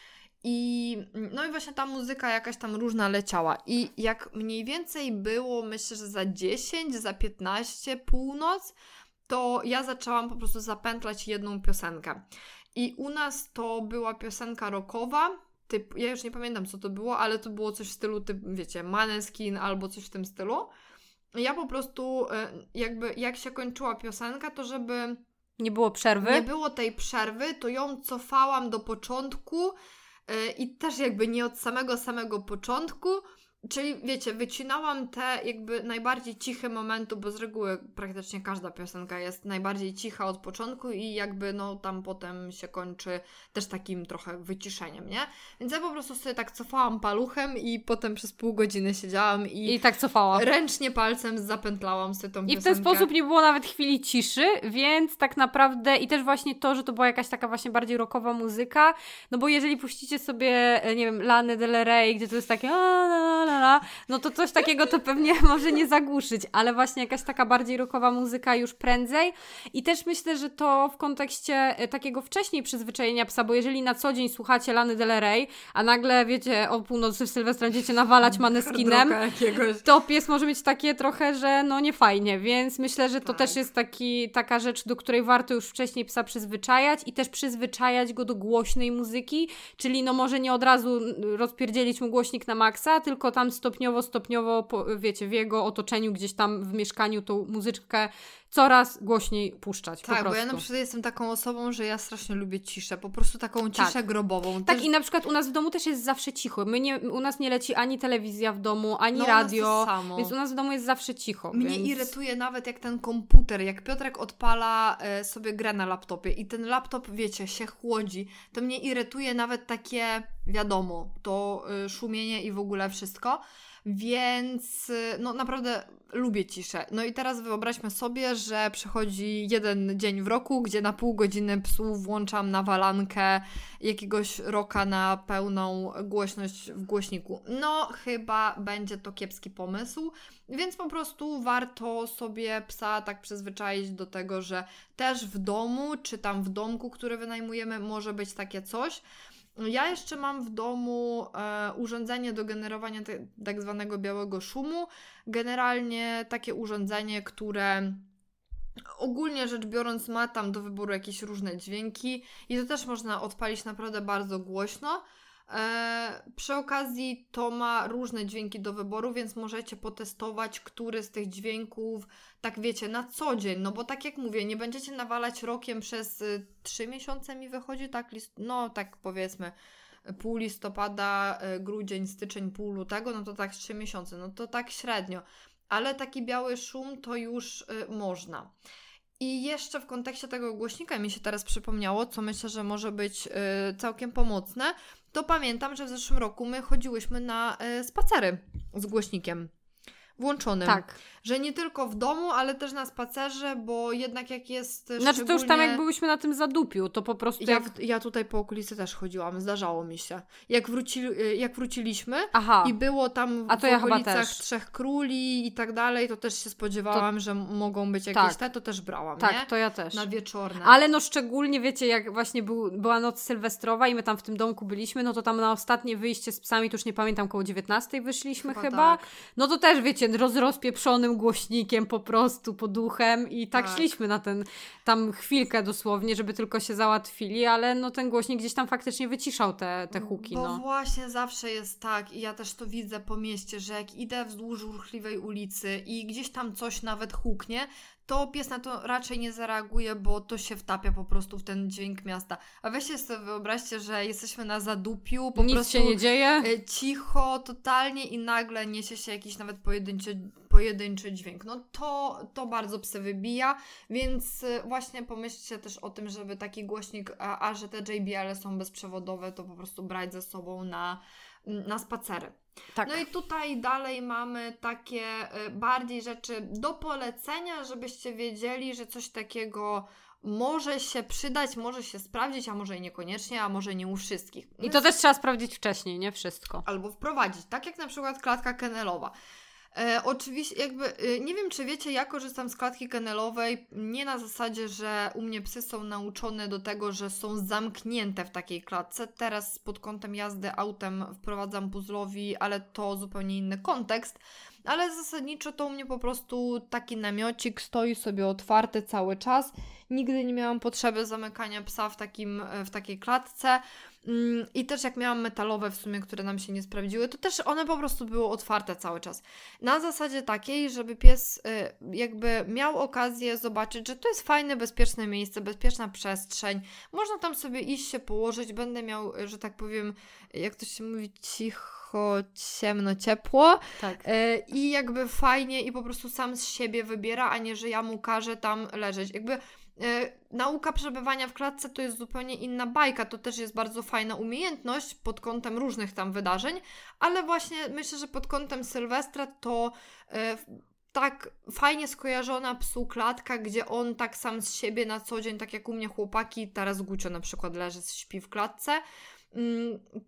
I no i właśnie ta muzyka jakaś tam różna leciała. I jak mniej więcej było, myślę, że za 10, za 15 północ, to ja zaczęłam po prostu zapętlać jedną piosenkę. I u nas to była piosenka rockowa, ja już nie pamiętam co to było, ale to było coś w stylu, typ, wiecie, Maneskin albo coś w tym stylu. Ja po prostu, e, jakby, jak się kończyła piosenka, to żeby. Nie było przerwy? Nie było tej przerwy, to ją cofałam do początku yy, i też jakby nie od samego samego początku, Czyli wiecie, wycinałam te jakby najbardziej ciche momenty, bo z reguły praktycznie każda piosenka jest najbardziej cicha od początku i jakby no tam potem się kończy też takim trochę wyciszeniem, nie? Więc ja po prostu sobie tak cofałam paluchem i potem przez pół godziny siedziałam i, I tak cofałam. Ręcznie palcem zapętlałam sobie tą piosenkę. I w ten sposób nie było nawet chwili ciszy, więc tak naprawdę i też właśnie to, że to była jakaś taka właśnie bardziej rockowa muzyka, no bo jeżeli puścicie sobie, nie wiem, Lany Del Rey, gdzie to jest takie la, la, no to coś takiego to pewnie może nie zagłuszyć, ale właśnie jakaś taka bardziej rockowa muzyka już prędzej. I też myślę, że to w kontekście e, takiego wcześniej przyzwyczajenia psa, bo jeżeli na co dzień słuchacie Lany Del Rey, a nagle wiecie, o północy w Sylwestra będziecie nawalać maneskinem, to pies może mieć takie trochę, że no nie fajnie, więc myślę, że to tak. też jest taki, taka rzecz, do której warto już wcześniej psa przyzwyczajać i też przyzwyczajać go do głośnej muzyki, czyli no może nie od razu rozpierdzielić mu głośnik na maksa, tylko tam stopniowo, stopniowo, wiecie, w jego otoczeniu, gdzieś tam w mieszkaniu tą muzyczkę coraz głośniej puszczać. Tak, bo ja na przykład jestem taką osobą, że ja strasznie lubię ciszę, po prostu taką tak. ciszę tak. grobową. Tak, też... i na przykład u nas w domu też jest zawsze cicho. My nie, u nas nie leci ani telewizja w domu, ani no, radio, więc u nas w domu jest zawsze cicho. Mnie więc... irytuje nawet jak ten komputer, jak Piotrek odpala e, sobie grę na laptopie i ten laptop, wiecie, się chłodzi, to mnie irytuje nawet takie, wiadomo, to e, szumienie i w ogóle wszystko. Więc y, no naprawdę lubię ciszę. No i teraz wyobraźmy sobie, że przychodzi jeden dzień w roku, gdzie na pół godziny psu włączam na walankę jakiegoś roka na pełną głośność w głośniku. No chyba będzie to kiepski pomysł, więc po prostu warto sobie psa tak przyzwyczaić do tego, że też w domu, czy tam w domku, który wynajmujemy, może być takie coś. Ja jeszcze mam w domu e, urządzenie do generowania te, tak zwanego białego szumu. Generalnie takie urządzenie, które ogólnie rzecz biorąc ma tam do wyboru jakieś różne dźwięki i to też można odpalić naprawdę bardzo głośno. E, przy okazji to ma różne dźwięki do wyboru, więc możecie potestować, który z tych dźwięków, tak wiecie, na co dzień. No bo tak jak mówię, nie będziecie nawalać rokiem przez y, 3 miesiące mi wychodzi, tak? List no tak powiedzmy pół listopada, y, grudzień, styczeń, pół lutego, no to tak 3 miesiące, no to tak średnio. Ale taki biały szum to już y, można. I jeszcze w kontekście tego głośnika mi się teraz przypomniało, co myślę, że może być y, całkiem pomocne, to pamiętam, że w zeszłym roku my chodziłyśmy na y, spacery z głośnikiem włączonym. Tak. Że nie tylko w domu, ale też na spacerze, bo jednak jak jest Znaczy szczególnie... to już tam jak byłyśmy na tym zadupiu, to po prostu ja, jak... ja tutaj po okolicy też chodziłam, zdarzało mi się. Jak, wróci, jak wróciliśmy Aha. i było tam to w ja okolicach Trzech Króli i tak dalej, to też się spodziewałam, to... że mogą być jakieś tak. te, to też brałam, Tak, nie? to ja też. Na wieczorne. Ale no szczególnie, wiecie, jak właśnie był, była noc sylwestrowa i my tam w tym domku byliśmy, no to tam na ostatnie wyjście z psami, to już nie pamiętam, koło 19 wyszliśmy chyba. chyba. Tak. No to też, wiecie, roz, głośnikiem po prostu, poduchem i tak, tak, szliśmy na ten, tam chwilkę dosłownie, żeby tylko się załatwili, ale no ten głośnik gdzieś tam faktycznie wyciszał te, te huki, Bo no. właśnie zawsze jest tak i ja też to widzę po mieście, że jak idę wzdłuż ruchliwej ulicy i gdzieś tam coś nawet huknie, to pies na to raczej nie zareaguje, bo to się wtapia po prostu w ten dźwięk miasta. A weźcie sobie wyobraźcie, że jesteśmy na zadupiu, po Nic prostu się nie dzieje. E, cicho, totalnie i nagle niesie się jakiś nawet pojedynczy, pojedynczy dźwięk. No to, to bardzo psy wybija, więc e, właśnie pomyślcie też o tym, żeby taki głośnik, a, a że te JBL są bezprzewodowe, to po prostu brać ze sobą na, na spacery. Tak. No i tutaj dalej mamy takie y, bardziej rzeczy do polecenia, żebyście wiedzieli, że coś takiego może się przydać, może się sprawdzić, a może i niekoniecznie, a może nie u wszystkich. I to też trzeba sprawdzić wcześniej, nie wszystko. Albo wprowadzić, tak jak na przykład klatka kenelowa. E, oczywiście, jakby e, nie wiem, czy wiecie, ja korzystam z klatki kenelowej nie na zasadzie, że u mnie psy są nauczone do tego, że są zamknięte w takiej klatce. Teraz pod kątem jazdy autem wprowadzam puzzlowi, ale to zupełnie inny kontekst. Ale zasadniczo to u mnie po prostu taki namiocik stoi sobie otwarty cały czas. Nigdy nie miałam potrzeby zamykania psa w, takim, w takiej klatce. Mm, I też jak miałam metalowe w sumie, które nam się nie sprawdziły, to też one po prostu były otwarte cały czas. Na zasadzie takiej, żeby pies y, jakby miał okazję zobaczyć, że to jest fajne, bezpieczne miejsce, bezpieczna przestrzeń. Można tam sobie iść się położyć, będę miał, że tak powiem, jak to się mówi, cicho, ciemno, ciepło. Tak. Y, I jakby fajnie i po prostu sam z siebie wybiera, a nie, że ja mu każę tam leżeć. Jakby nauka przebywania w klatce to jest zupełnie inna bajka, to też jest bardzo fajna umiejętność pod kątem różnych tam wydarzeń, ale właśnie myślę, że pod kątem Sylwestra to e, tak fajnie skojarzona psu klatka, gdzie on tak sam z siebie na co dzień, tak jak u mnie chłopaki, teraz Gucio na przykład leży, śpi w klatce,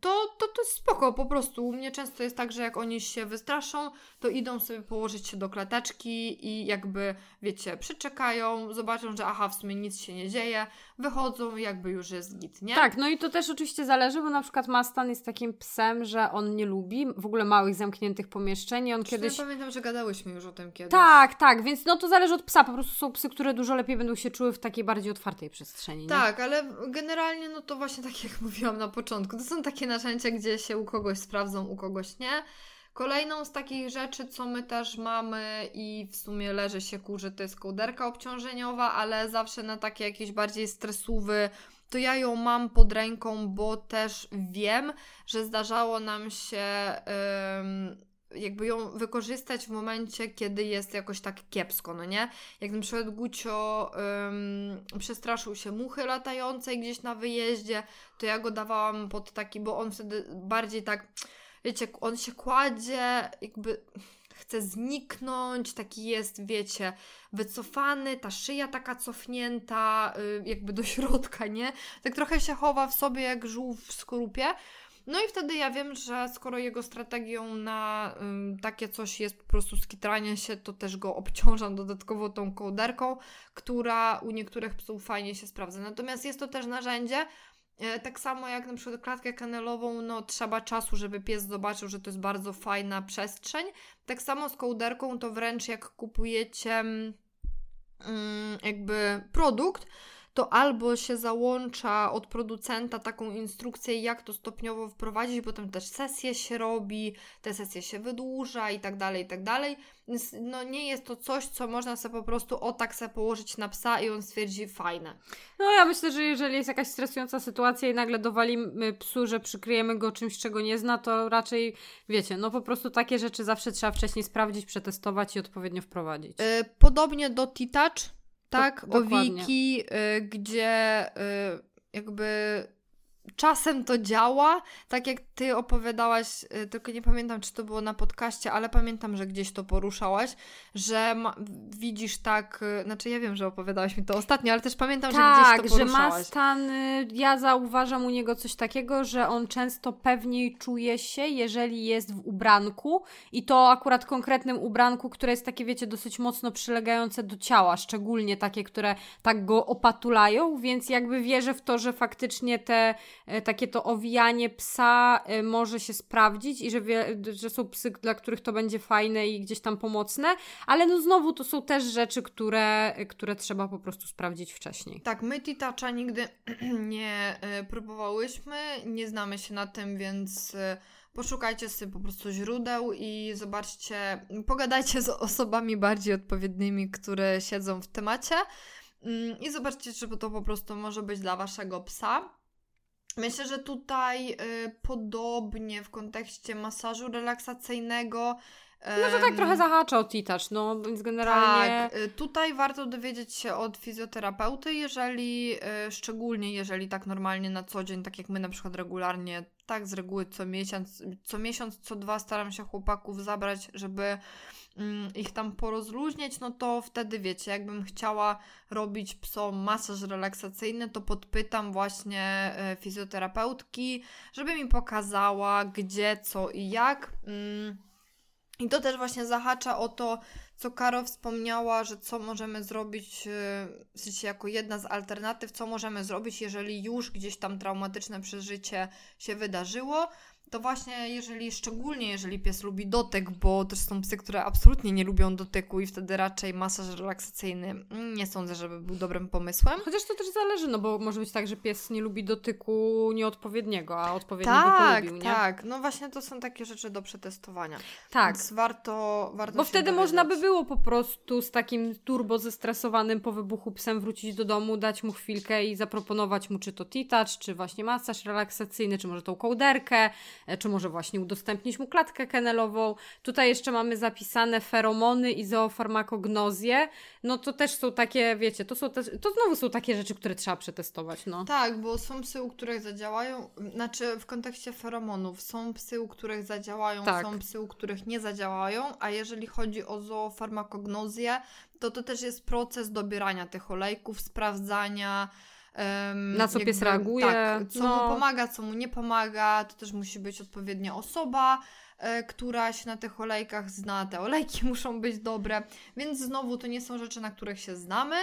to, to, to jest spoko, po prostu u mnie często jest tak, że jak oni się wystraszą, to idą sobie położyć się do klateczki i jakby, wiecie, przyczekają, zobaczą, że aha, w sumie nic się nie dzieje, wychodzą jakby już jest git, nie? Tak, no i to też oczywiście zależy, bo na przykład Mastan jest takim psem, że on nie lubi w ogóle małych, zamkniętych pomieszczeń on kiedyś... Ja pamiętam, że gadałyśmy już o tym kiedyś. Tak, tak, więc no to zależy od psa, po prostu są psy, które dużo lepiej będą się czuły w takiej bardziej otwartej przestrzeni, Tak, nie? ale generalnie no to właśnie tak jak mówiłam na początku, początku. To są takie narzędzia, gdzie się u kogoś sprawdzą, u kogoś nie. Kolejną z takich rzeczy, co my też mamy i w sumie leży się kurzy, to jest kołderka obciążeniowa, ale zawsze na takie jakieś bardziej stresówy, to ja ją mam pod ręką, bo też wiem, że zdarzało nam się jakby ją wykorzystać w momencie, kiedy jest jakoś tak kiepsko, no nie? Jak na przykład Gucio przestraszył się muchy latającej gdzieś na wyjeździe, to ja go dawałam pod taki, bo on wtedy bardziej tak, wiecie, on się kładzie, jakby chce zniknąć, taki jest, wiecie, wycofany, ta szyja taka cofnięta, y, jakby do środka, nie? Tak trochę się chowa w sobie jak żółw w skorupie. No i wtedy ja wiem, że skoro jego strategią na takie coś jest po prostu skitranie się, to też go obciążam dodatkowo tą kołderką, która u niektórych psów fajnie się sprawdza. Natomiast jest to też narzędzie, e, tak samo jak na przykład klatkę kanelową, no trzeba czasu, żeby pies zobaczył, że to jest bardzo fajna przestrzeń. Tak samo z kołderką to wręcz jak kupujecie mm, jakby produkt, to albo się załącza od producenta taką instrukcję, jak to stopniowo wprowadzić, potem też sesję się robi, te sesje się wydłuża i tak dalej, i tak dalej. Więc no nie jest to coś, co można sobie po prostu o tak sobie położyć na psa i on stwierdzi fajne. No ja myślę, że jeżeli jest jakaś stresująca sytuacja i nagle dowalimy psu, że przykryjemy go czymś, czego nie zna, to raczej wiecie, no po prostu takie rzeczy zawsze trzeba wcześniej sprawdzić, przetestować i odpowiednio wprowadzić. Yy, podobnie do T-Touch tak, o Wiki, y, gdzie y, jakby czasem to działa, tak jak ty opowiadałaś, y, tylko nie pamiętam, czy to było na podcaście, ale pamiętam, że gdzieś to poruszałaś, że ma, widzisz tak, y, znaczy ja wiem, że opowiadałaś mi to ostatnio, ale też pamiętam, tak, że gdzieś to poruszałaś. Tak, że ma stan, y, ja zauważam u niego coś takiego, że on często pewniej czuje się, jeżeli jest w ubranku i to akurat konkretnym ubranku, które jest takie, wiecie, dosyć mocno przylegające do ciała, szczególnie takie, które tak go opatulają, więc jakby wierzę w to, że faktycznie te takie to owijanie psa e, może się sprawdzić i że, wie, że są psy, dla których to będzie fajne i gdzieś tam pomocne, ale no znowu to są też rzeczy, które, które trzeba po prostu sprawdzić wcześniej. Tak, my Titacza nigdy nie e, próbowałyśmy, nie znamy się na tym, więc poszukajcie sobie po prostu źródeł i zobaczcie, pogadajcie z osobami bardziej odpowiednimi, które siedzą w temacie mm, i zobaczcie, czy to po prostu może być dla waszego psa. Myślę, że tutaj y, podobnie w kontekście masażu relaksacyjnego. No to tak trochę zahacza o titacz, no więc generalnie... Tak, y, tutaj warto dowiedzieć się od fizjoterapeuty, jeżeli, y, szczególnie jeżeli tak normalnie na co dzień, tak jak my na przykład regularnie, tak z reguły co miesiąc, co miesiąc, co dwa staram się chłopaków zabrać, żeby Mm, ich tam porozluźniać, no to wtedy wiecie, jakbym chciała robić psom masaż relaksacyjny, to podpytam właśnie e, fizjoterapeutki, żeby mi pokazała gdzie, co i jak. Mm, I to też właśnie zahacza o to, co Karo wspomniała, że co możemy zrobić, e, w sensie jako jedna z alternatyw, co możemy zrobić, jeżeli już gdzieś tam traumatyczne przeżycie się wydarzyło, to właśnie jeżeli, szczególnie jeżeli pies lubi dotyk, bo też są psy, które absolutnie nie lubią dotyku i wtedy raczej masaż relaksacyjny mm, nie sądzę, żeby był dobrym pomysłem. Chociaż to też zależy, no bo może być tak, że pies nie lubi dotyku nieodpowiedniego, a odpowiedniego tak, polubił, nie? Tak, no właśnie to są takie rzeczy do przetestowania. Tak. Więc warto, warto Bo wtedy dowiedzieć. można by było po prostu z takim turbo zestresowanym po wybuchu psem wrócić do domu, dać mu chwilkę i zaproponować mu czy to t-touch, czy właśnie masaż relaksacyjny, czy może tą kołderkę, czy może właśnie udostępnić mu klatkę kenelową. Tutaj jeszcze mamy zapisane feromony i zoofarmakognozję. No to też są takie, wiecie, to są też, to znowu są takie rzeczy, które trzeba przetestować, no. Tak, bo są psy, u których zadziałają, znaczy w kontekście feromonów, są psy, u których zadziałają, tak. są psy, u których nie zadziałają, a jeżeli chodzi o zoofarmakognozję, to to też jest proces dobierania tych olejków, sprawdzania, Um, Na co jakby, pies reaguje. Tak, co no. mu pomaga, co mu nie pomaga. To też musi być odpowiednia osoba, e, która się na tych olejkach zna. Te olejki muszą być dobre, więc znowu to nie są rzeczy, na których się znamy.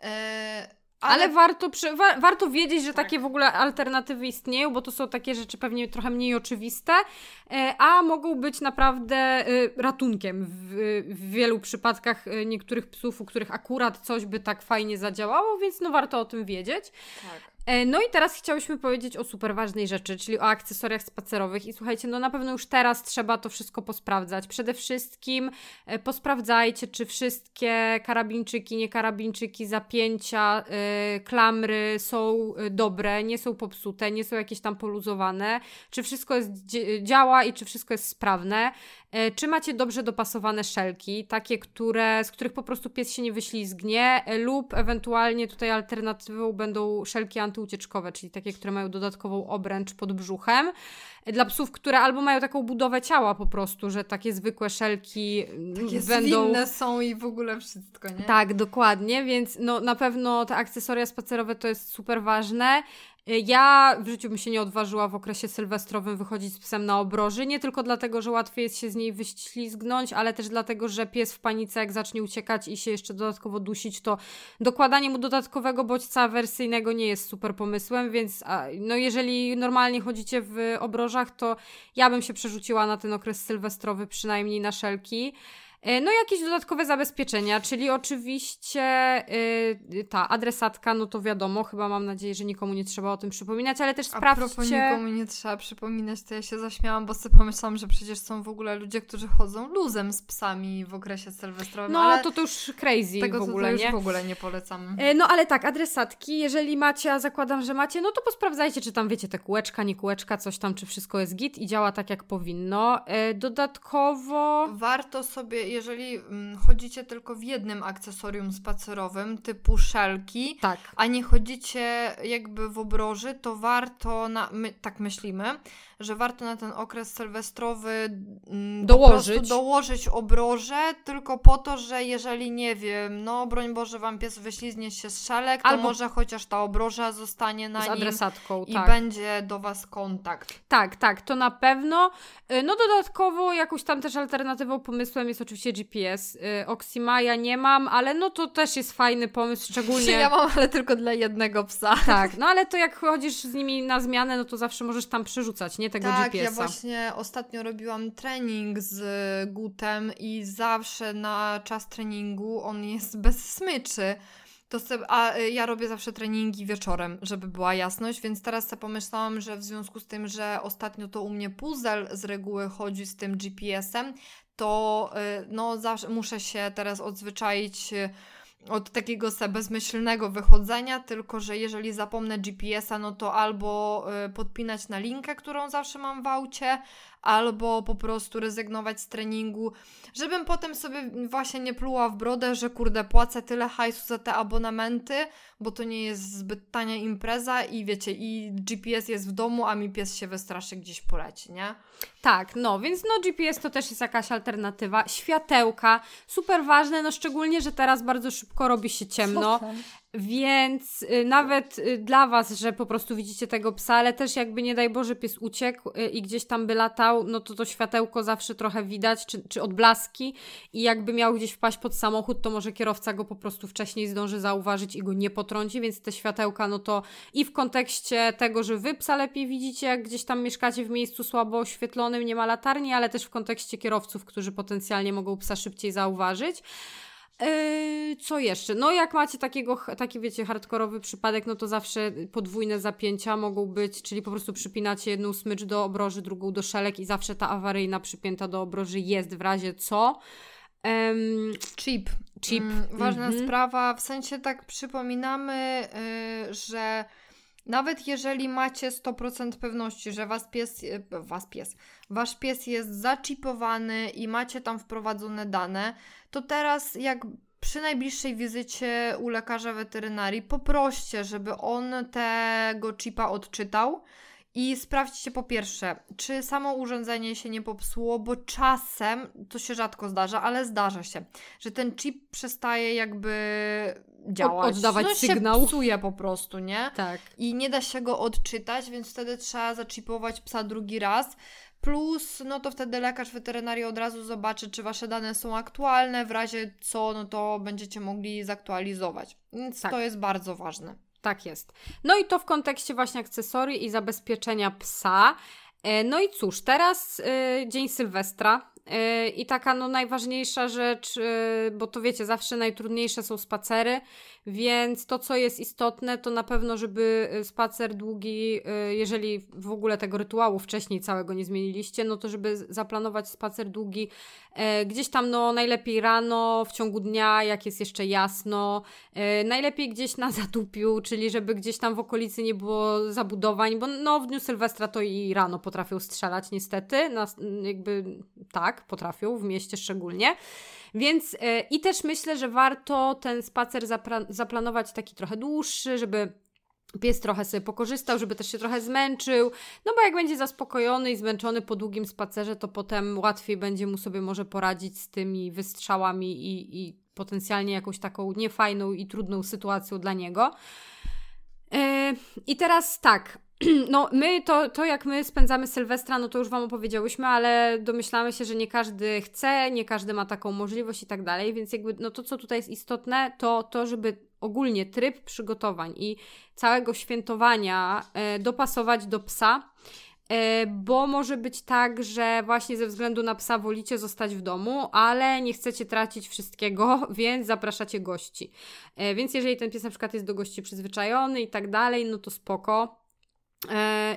E, ale, ale warto, przy, wa, warto wiedzieć, że tak. takie w ogóle alternatywy istnieją, bo to są takie rzeczy pewnie trochę mniej oczywiste, e, a mogą być naprawdę e, ratunkiem w, w, wielu przypadkach e, niektórych psów, u których akurat coś by tak fajnie zadziałało, więc no warto o tym wiedzieć. Tak. E, no i teraz chciałyśmy powiedzieć o super ważnej rzeczy, czyli o akcesoriach spacerowych. I słuchajcie, no na pewno już teraz trzeba to wszystko posprawdzać. Przede wszystkim e, posprawdzajcie, czy wszystkie karabinczyki, nie karabinczyki, zapięcia, yy, klamry są dobre, nie są popsute, nie są jakieś tam poluzowane, czy wszystko jest, działa i czy wszystko jest sprawne. E, czy macie dobrze dopasowane szelki, takie, które, z których po prostu pies się nie wyślizgnie, e, lub ewentualnie tutaj alternatywą będą szelki antyucieczkowe, czyli takie, które mają dodatkową obręcz pod brzuchem. E, dla psów, które albo mają taką budowę ciała po prostu, że takie zwykłe szelki takie będą... Takie są i w ogóle wszystko, nie? Tak, dokładnie, więc no, na pewno te akcesoria spacerowe to jest super ważne. Ja w życiu bym się nie odważyła w okresie sylwestrowym wychodzić z psem na obroży, nie tylko dlatego, że łatwiej jest się z niej wyślizgnąć, ale też dlatego, że pies w panice jak zacznie uciekać i się jeszcze dodatkowo dusić, to dokładanie mu dodatkowego bodźca awersyjnego nie jest super pomysłem, więc no jeżeli normalnie chodzicie w obrożach, to ja bym się przerzuciła na ten okres sylwestrowy przynajmniej na szelki. E, no jakieś dodatkowe zabezpieczenia, czyli oczywiście yy, ta adresatka, no to wiadomo, chyba mam nadzieję, że nikomu nie trzeba o tym przypominać, ale też sprawdźcie... A propos nikomu nie trzeba przypominać, to ja się zaśmiałam, bo sobie pomyślałam, że przecież są w ogóle ludzie, którzy chodzą luzem z psami w okresie sylwestrowym, No ale to to już crazy tego, w ogóle, to, to już nie? w ogóle nie polecam. Yy, no ale tak, adresatki, jeżeli macie, a zakładam, że macie, no to posprawdzajcie, czy tam wiecie, te kółeczka, nie kółeczka, coś tam, czy wszystko jest git i działa tak, jak powinno. Yy, dodatkowo... Warto sobie, jeżeli mm, chodzicie tylko w jednym akcesorium spacerowym, typu szelki, tak. a nie chodzicie jakby w obroży, to warto, na, my tak myślimy, że warto na ten okres sylwestrowy mm, dołożyć. dołożyć obroże, tylko po to, że jeżeli nie wiem, no broń Boże, wam pies wyśliznie się z szelek, to Albo... może chociaż ta obroża zostanie na z adresatką, i tak. będzie do was kontakt. Tak, tak, to na pewno. Y, no dodatkowo jakąś tam też alternatywą, pomysłem jest oczywiście GPS. Y, Oximaja nie mam, ale no to też jest fajny pomysł, szczególnie... Ja mam, ale tylko dla jednego psa. Tak, no ale to jak chodzisz z nimi na zmianę, no to zawsze możesz tam przerzucać, nie? Tego tak, GPS-a. ja właśnie ostatnio robiłam trening z Gutem i zawsze na czas treningu on jest bez smyczy. To sobie, a y, ja robię zawsze treningi wieczorem, żeby była jasność, więc teraz sobie pomyślałam, że w związku z tym, że ostatnio to u mnie puzzle z reguły chodzi z tym GPS-em, to y, no zawsze muszę się teraz odzwyczaić y, od takiego bezmyślnego wychodzenia, tylko że jeżeli zapomnę GPS-a, no to albo y, podpinać na linkę, którą zawsze mam w aucie, albo po prostu rezygnować z treningu, żebym potem sobie właśnie nie pluła w brodę, że kurde, płacę tyle hajsu za te abonamenty, bo to nie jest zbyt tania impreza i wiecie, i GPS jest w domu, a mi pies się wystraszy gdzieś poleci, nie? Tak, no, więc no GPS to też jest jakaś alternatywa. Światełka, super ważne, no szczególnie, że teraz bardzo szybko robi się ciemno. Więc y, nawet y, dla Was, że po prostu widzicie tego psa, ale też jakby nie daj Boże pies uciekł y, i gdzieś tam by latał, no to to światełko zawsze trochę widać, czy, czy odblaski i jakby miał gdzieś wpaść pod samochód, to może kierowca go po prostu wcześniej zdąży zauważyć i go nie potrąci, więc te światełka, no to i w kontekście tego, że Wy psa lepiej widzicie, jak gdzieś tam mieszkacie w miejscu słabo oświetlonym, nie ma latarni, ale też w kontekście kierowców, którzy potencjalnie mogą psa szybciej zauważyć. Yy, co jeszcze? No jak macie takiego, taki wiecie, hardkorowy przypadek, no to zawsze podwójne zapięcia mogą być, czyli po prostu przypinacie jedną smycz do obroży, drugą do szelek i zawsze ta awaryjna przypięta do obroży jest w razie co. Um, chip. Chip. Mm, ważna mm -hmm. sprawa, w sensie tak przypominamy, yy, że nawet jeżeli macie 100% pewności, że was pies, was pies, wasz pies jest zaczipowany i macie tam wprowadzone dane, to teraz jak przy najbliższej wizycie u lekarza weterynarii poproście, żeby on tego chipa odczytał i sprawdźcie po pierwsze, czy samo urządzenie się nie popsuło, bo czasem, to się rzadko zdarza, ale zdarza się, że ten chip przestaje jakby działać. Oddawać no, sygnał. się psuje po prostu, nie? Tak. I nie da się go odczytać, więc wtedy trzeba zaczipować psa drugi raz. Plus, no to wtedy lekarz weterynarii od razu zobaczy, czy wasze dane są aktualne, w razie co, no to będziecie mogli zaktualizować. Więc tak. to jest bardzo ważne. Tak jest. No i to w kontekście właśnie akcesorii i zabezpieczenia psa. E, no i cóż, teraz yy, dzień Sylwestra, yy, i taka no najważniejsza rzecz, bo to wiecie, zawsze najtrudniejsze są spacery, więc to, co jest istotne, to na pewno, żeby spacer długi, jeżeli w ogóle tego rytuału wcześniej całego nie zmieniliście, no to żeby zaplanować spacer długi e, gdzieś tam, no najlepiej rano, w ciągu dnia, jak jest jeszcze jasno, e, najlepiej gdzieś na zadupiu, czyli żeby gdzieś tam w okolicy nie było zabudowań, bo no w dniu Sylwestra to i rano potrafią strzelać niestety, na, jakby tak, potrafią, w mieście szczególnie. Więc yy, i też myślę, że warto ten spacer zaplanować taki trochę dłuższy, żeby pies trochę sobie pokorzystał, żeby też się trochę zmęczył, no bo jak będzie zaspokojony i zmęczony po długim spacerze, to potem łatwiej będzie mu sobie może poradzić z tymi wystrzałami i, i potencjalnie jakąś taką niefajną i trudną sytuacją dla niego. Yy, I teraz tak, no my to, to jak my spędzamy Sylwestra, no to już Wam opowiedziałyśmy, ale domyślamy się, że nie każdy chce, nie każdy ma taką możliwość i tak dalej, więc jakby no to, co tutaj jest istotne, to to, żeby ogólnie tryb przygotowań i całego świętowania e, dopasować do psa, e, bo może być tak, że właśnie ze względu na psa wolicie zostać w domu, ale nie chcecie tracić wszystkiego, więc zapraszacie gości. E, więc jeżeli ten pies na przykład jest do gości przyzwyczajony i tak dalej, no to spoko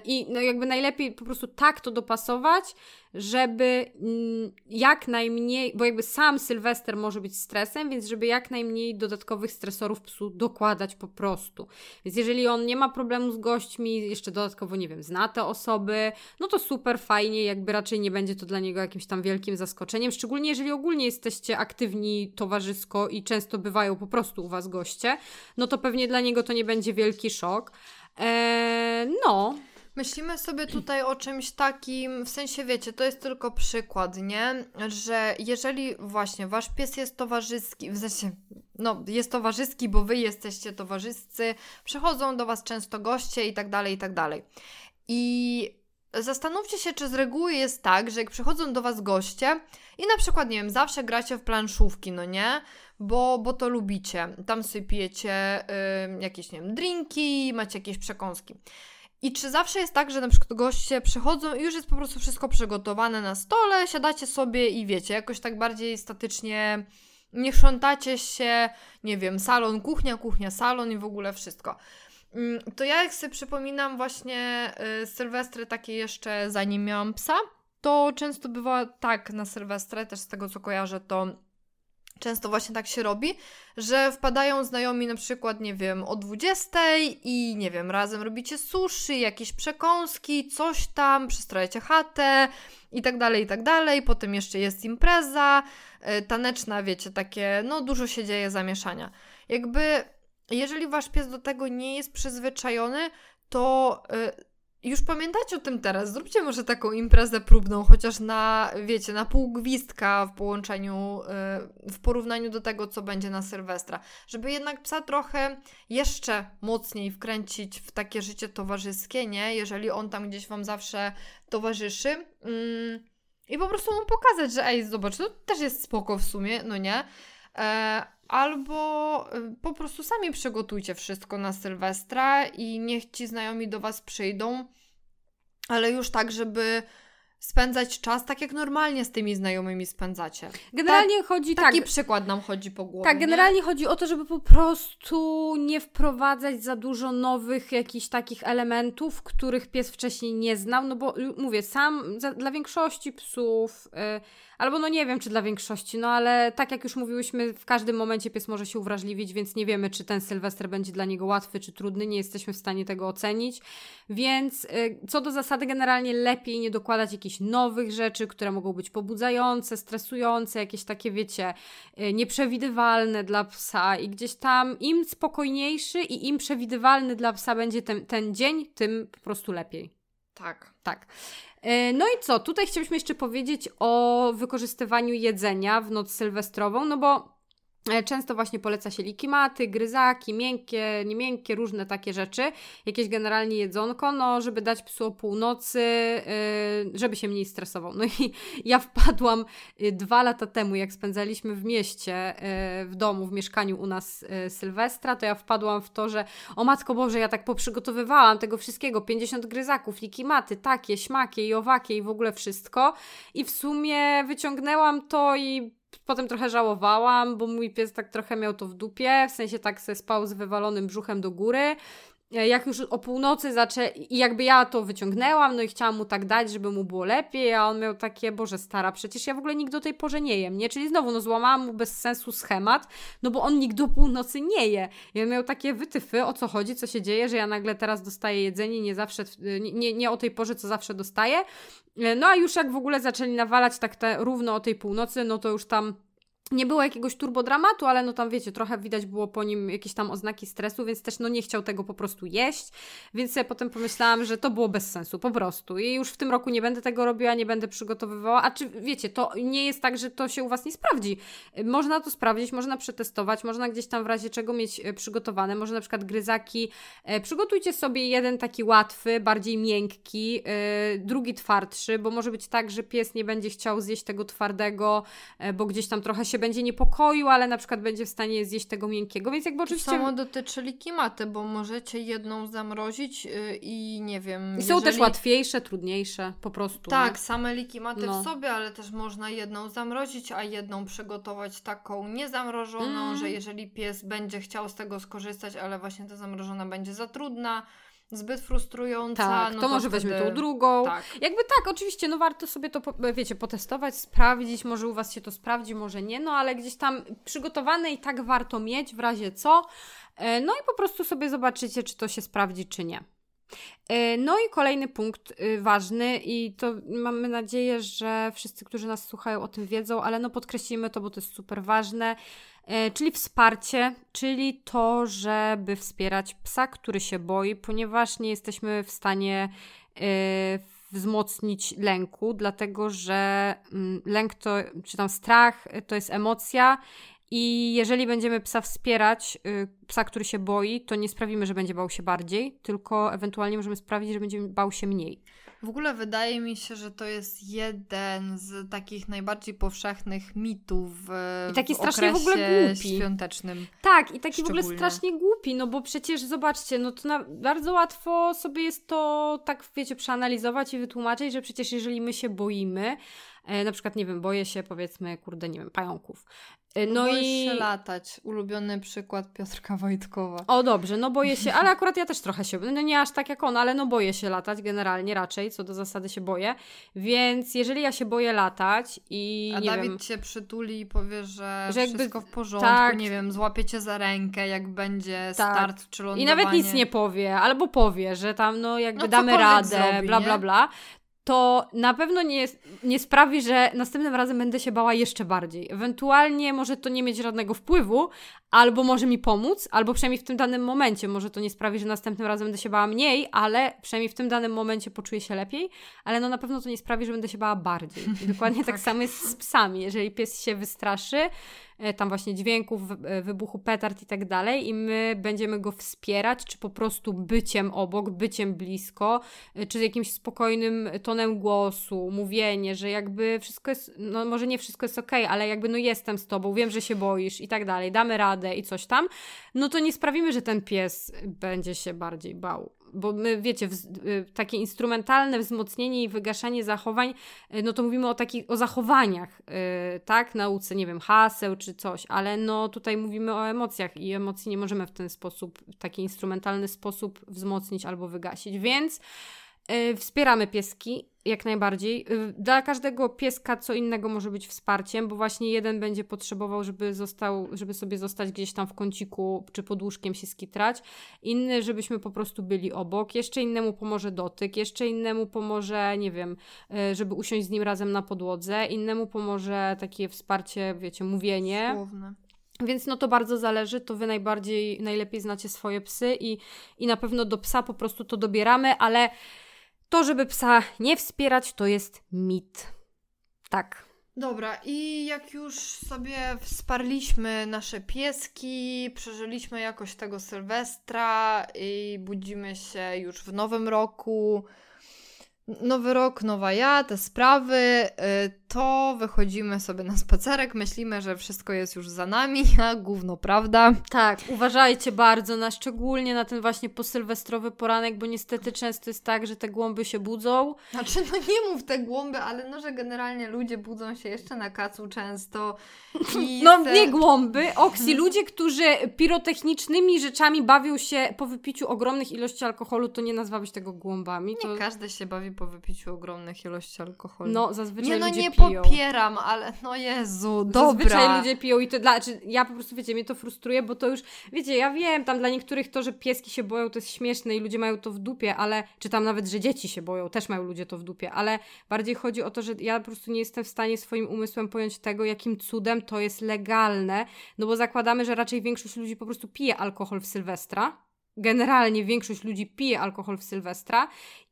I no jakby najlepiej po prostu tak to dopasować, żeby mm, jak najmniej, bo jakby sam Sylwester może być stresem, więc żeby jak najmniej dodatkowych stresorów psu dokładać po prostu. Więc jeżeli on nie ma problemu z gośćmi, jeszcze dodatkowo, nie wiem, zna te osoby, no to super fajnie, jakby raczej nie będzie to dla niego jakimś tam wielkim zaskoczeniem, szczególnie jeżeli ogólnie jesteście aktywni towarzysko i często bywają po prostu u Was goście, no to pewnie dla niego to nie będzie wielki szok. Eee, no. Myślimy sobie tutaj o czymś takim, w sensie wiecie, to jest tylko przykład, nie? Że jeżeli właśnie wasz pies jest towarzyski, w sensie, no jest towarzyski, bo wy jesteście towarzyscy, przychodzą do was często goście i tak dalej, i tak dalej. I zastanówcie się, czy z reguły jest tak, że jak przychodzą do was goście i na przykład, nie wiem, zawsze gracie w planszówki, no nie? bo, bo to lubicie. Tam sypiecie y, jakieś, nie wiem, drinki, macie jakieś przekąski. I czy zawsze jest tak, że na przykład goście przychodzą i już jest po prostu wszystko przygotowane na stole, siadacie sobie i wiecie, jakoś tak bardziej statycznie nie chrzątacie się, nie wiem, salon, kuchnia, kuchnia, salon i w ogóle wszystko. Mm, to ja jak sobie przypominam właśnie y, Sylwestry takie jeszcze zanim miałam psa, to często bywa tak na Sylwestrę, też z tego co kojarzę, to Często właśnie tak się robi, że wpadają znajomi na przykład, nie wiem, o 20 i nie wiem, razem robicie sushi, jakieś przekąski, coś tam, przestrajecie chatę i tak dalej, i tak dalej. Potem jeszcze jest impreza y, taneczna, wiecie, takie, no dużo się dzieje zamieszania. Jakby, jeżeli wasz pies do tego nie jest przyzwyczajony, to y, już pamiętacie o tym teraz. Zróbcie może taką imprezę próbną, chociaż na, wiecie, na pół gwizdka w połączeniu, yy, w porównaniu do tego, co będzie na Sylwestra. Żeby jednak psa trochę jeszcze mocniej wkręcić w takie życie towarzyskie, nie? Jeżeli on tam gdzieś Wam zawsze towarzyszy. Yy, I po prostu mu pokazać, że ej, zobacz, to też jest spoko w sumie, no nie? Albo y, po prostu sami przygotujcie wszystko na Sylwestra i niech ci znajomi do Was przyjdą, ale już tak, żeby spędzać czas tak, jak normalnie z tymi znajomymi spędzacie. Generalnie Ta, chodzi taki tak. przykład nam chodzi po głowie. Tak, generalnie nie? chodzi o to, żeby po prostu nie wprowadzać za dużo nowych jakichś takich elementów, których pies wcześniej nie znał, no bo mówię, sam za, dla większości psów. Yy, Albo no nie wiem, czy dla większości, no ale tak jak już mówiłyśmy, w każdym momencie pies może się uwrażliwić, więc nie wiemy, czy ten Sylwester będzie dla niego łatwy, czy trudny, nie jesteśmy w stanie tego ocenić. Więc y, co do zasady, generalnie lepiej nie dokładać jakichś nowych rzeczy, które mogą być pobudzające, stresujące, jakieś takie, wiecie, y, nieprzewidywalne dla psa i gdzieś tam im spokojniejszy i im przewidywalny dla psa będzie ten, ten dzień, tym po prostu lepiej. Tak. Tak. E, no i co? Tutaj chcieliśmy jeszcze powiedzieć o wykorzystywaniu jedzenia w noc sylwestrową, no bo często właśnie poleca się likimaty, gryzaki, miękkie, niemiękkie, różne takie rzeczy. Jakieś generalnie jedzonko, no żeby dać psu o północy, yy, żeby się mniej stresował. No i ja wpadłam y, dwa lata temu, jak spędzaliśmy w mieście, yy, w domu, w mieszkaniu u nas Sylwestra, to ja wpadłam w to, że o Matko Boże, ja tak poprzygotowywałam tego wszystkiego, 50 gryzaków, likimaty, takie, śmakie i owakie i w ogóle wszystko. I w sumie wyciągnęłam to i potem trochę żałowałam, bo mój pies tak trochę miał to w dupie, w sensie tak se spał z wywalonym brzuchem do góry. E, jak już o północy zaczę i jakby ja to wyciągnęłam, no i chciałam mu tak dać, żeby mu było lepiej, a on miał takie, Boże stara, przecież ja w ogóle nigdy do tej porze nie jem, nie? Czyli znowu, no złamałam mu bez sensu schemat, no bo on nigdy o północy nie je. I on miał takie wytyfy, o co chodzi, co się dzieje, że ja nagle teraz dostaję jedzenie, nie zawsze, nie, nie o tej porze, co zawsze dostaję. E, no a już jak w ogóle zaczęli nawalać tak te, równo o tej północy, no to już tam nie było jakiegoś turbodramatu, ale no tam wiecie, trochę widać było po nim jakieś tam oznaki stresu, więc też no nie chciał tego po prostu jeść, więc ja potem pomyślałam, że to było bez sensu, po prostu. I już w tym roku nie będę tego robiła, nie będę przygotowywała, a czy wiecie, to nie jest tak, że to się u Was nie sprawdzi. Można to sprawdzić, można przetestować, można gdzieś tam w razie czego mieć e, przygotowane, może na przykład gryzaki, e, przygotujcie sobie jeden taki łatwy, bardziej miękki, e, drugi twardszy, bo może być tak, że pies nie będzie chciał zjeść tego twardego, bo gdzieś tam trochę się się będzie niepokoił, ale na przykład będzie w stanie zjeść tego miękkiego, więc jakby oczywiście... To samo dotyczy likimaty, bo możecie jedną zamrozić yy, i nie wiem... I są jeżeli... też łatwiejsze, trudniejsze, po prostu. Tak, nie? same likimaty no. w sobie, ale też można jedną zamrozić, a jedną przygotować taką niezamrożoną, mm. że jeżeli pies będzie chciał z tego skorzystać, ale właśnie ta zamrożona będzie za trudna, zbyt frustrująca. Tak, no to, to może wtedy... weźmy tą drugą. Tak. Jakby tak, oczywiście, no warto sobie to, wiecie, potestować, sprawdzić, może u Was się to sprawdzi, może nie, no ale gdzieś tam przygotowane i tak warto mieć w razie co. E, no i po prostu sobie zobaczycie, czy to się sprawdzi, czy nie. E, no i kolejny punkt y, ważny i to mamy nadzieję, że wszyscy, którzy nas słuchają o tym wiedzą, ale no podkreślimy to, bo to jest super ważne. E, czyli wsparcie, czyli to, żeby wspierać psa, który się boi, ponieważ nie jesteśmy w stanie e, wzmocnić lęku, dlatego że mm, lęk to, czy tam strach to jest emocja i jeżeli będziemy psa wspierać, y, psa, który się boi, to nie sprawimy, że będzie bał się bardziej, tylko ewentualnie możemy sprawić, że będzie bał się mniej. W ogóle wydaje mi się, że to jest jeden z takich najbardziej powszechnych mitów I taki w strasznie w ogóle głupi. świątecznym. Tak, i taki w ogóle strasznie głupi, no bo przecież zobaczcie, no to na, bardzo łatwo sobie jest to tak, wiecie, przeanalizować i wytłumaczyć, że przecież jeżeli my się boimy, e, na przykład, nie wiem, boję się powiedzmy, kurde, nie wiem, pająków. E, no boję i się latać. Ulubiony przykład Piotrka Wojtkowa. O dobrze, no boję się, ale akurat ja też trochę się, no nie aż tak jak on, ale no boję się latać generalnie raczej, co do zasady się boję. Więc jeżeli ja się boję latać i A nie Dawid wiem, cię przytuli i powie, że, że jakby, wszystko w porządku, tak, nie wiem, złapie cię za rękę, jak będzie tak. start czy lądowanie. I nawet nic nie powie, albo powie, że tam no jakby no, damy radę, zrobi, bla bla bla to na pewno nie, nie sprawi, że następnym razem będę się bała jeszcze bardziej. Ewentualnie może to nie mieć żadnego wpływu, albo może mi pomóc, albo przynajmniej w tym danym momencie. Może to nie sprawi, że następnym razem będę się bała mniej, ale przynajmniej w tym danym momencie poczuję się lepiej, ale no na pewno to nie sprawi, że będę się bała bardziej. I dokładnie tak. tak samo jest z psami. Jeżeli pies się wystraszy, E, tam właśnie dźwięków, e, wybuchu petard i tak dalej i my będziemy go wspierać, czy po prostu byciem obok, byciem blisko, e, czy jakimś spokojnym tonem głosu, mówienie, że jakby wszystko jest, no może nie wszystko jest ok, ale jakby no jestem z tobą, wiem, że się boisz i tak dalej, damy radę i coś tam, no to nie sprawimy, że ten pies będzie się bardziej bał. Bo my wiecie, y, takie instrumentalne wzmocnienie i wygaszanie zachowań, y, no to mówimy o takich, o zachowaniach, yy, tak, nauce, nie wiem, haseł czy coś, ale no tutaj mówimy o emocjach i emocji nie możemy w ten sposób, w taki instrumentalny sposób wzmocnić albo wygasić, więc wspieramy pieski, jak najbardziej. Y, dla każdego pieska co innego może być wsparciem, bo właśnie jeden będzie potrzebował, żeby został, żeby sobie zostać gdzieś tam w kąciku czy pod łóżkiem się skitrać. Inny, żebyśmy po prostu byli obok. Jeszcze innemu pomoże dotyk, jeszcze innemu pomoże, nie wiem, y, żeby usiąść z nim razem na podłodze. Innemu pomoże takie wsparcie, wiecie, mówienie. Słowne. Więc no to bardzo zależy, to wy najbardziej, najlepiej znacie swoje psy i, i na pewno do psa po prostu to dobieramy, ale to, żeby psa nie wspierać, to jest mit. Tak. Dobra, i jak już sobie wsparliśmy nasze pieski, przeżyliśmy jakoś tego Sylwestra i budzimy się już w nowym roku, nowy rok, nowa ja, te sprawy, y, to wychodzimy sobie na spacerek, myślimy, że wszystko jest już za nami, a gówno prawda. Tak, uważajcie bardzo, na szczególnie na ten właśnie posylwestrowy poranek, bo niestety często jest tak, że te głąby się budzą. Znaczy, no nie mów te głąby, ale no, że generalnie ludzie budzą się jeszcze na kacu często. no te... nie głąby, oksi, ludzie, którzy pirotechnicznymi rzeczami bawią się po wypiciu ogromnych ilości alkoholu, to nie nazwałabyś tego głąbami. To... Nie każdy się bawi po wypiciu ogromnych ilości alkoholu. No, zazwyczaj nie, no, ludzie nie piją. popieram, ale no Jezu, dobra. Zazwyczaj ludzie piją i to dla, czy ja po prostu, wiecie, mnie to frustruje, bo to już, wiecie, ja wiem, tam dla niektórych to, że pieski się boją, to jest śmieszne i ludzie mają to w dupie, ale, czy tam nawet, że dzieci się boją, też mają ludzie to w dupie, ale bardziej chodzi o to, że ja po prostu nie jestem w stanie swoim umysłem pojąć tego, jakim cudem to jest legalne, no bo zakładamy, że raczej większość ludzi po prostu pije alkohol w Sylwestra, generalnie większość ludzi pije alkohol w Sylwestra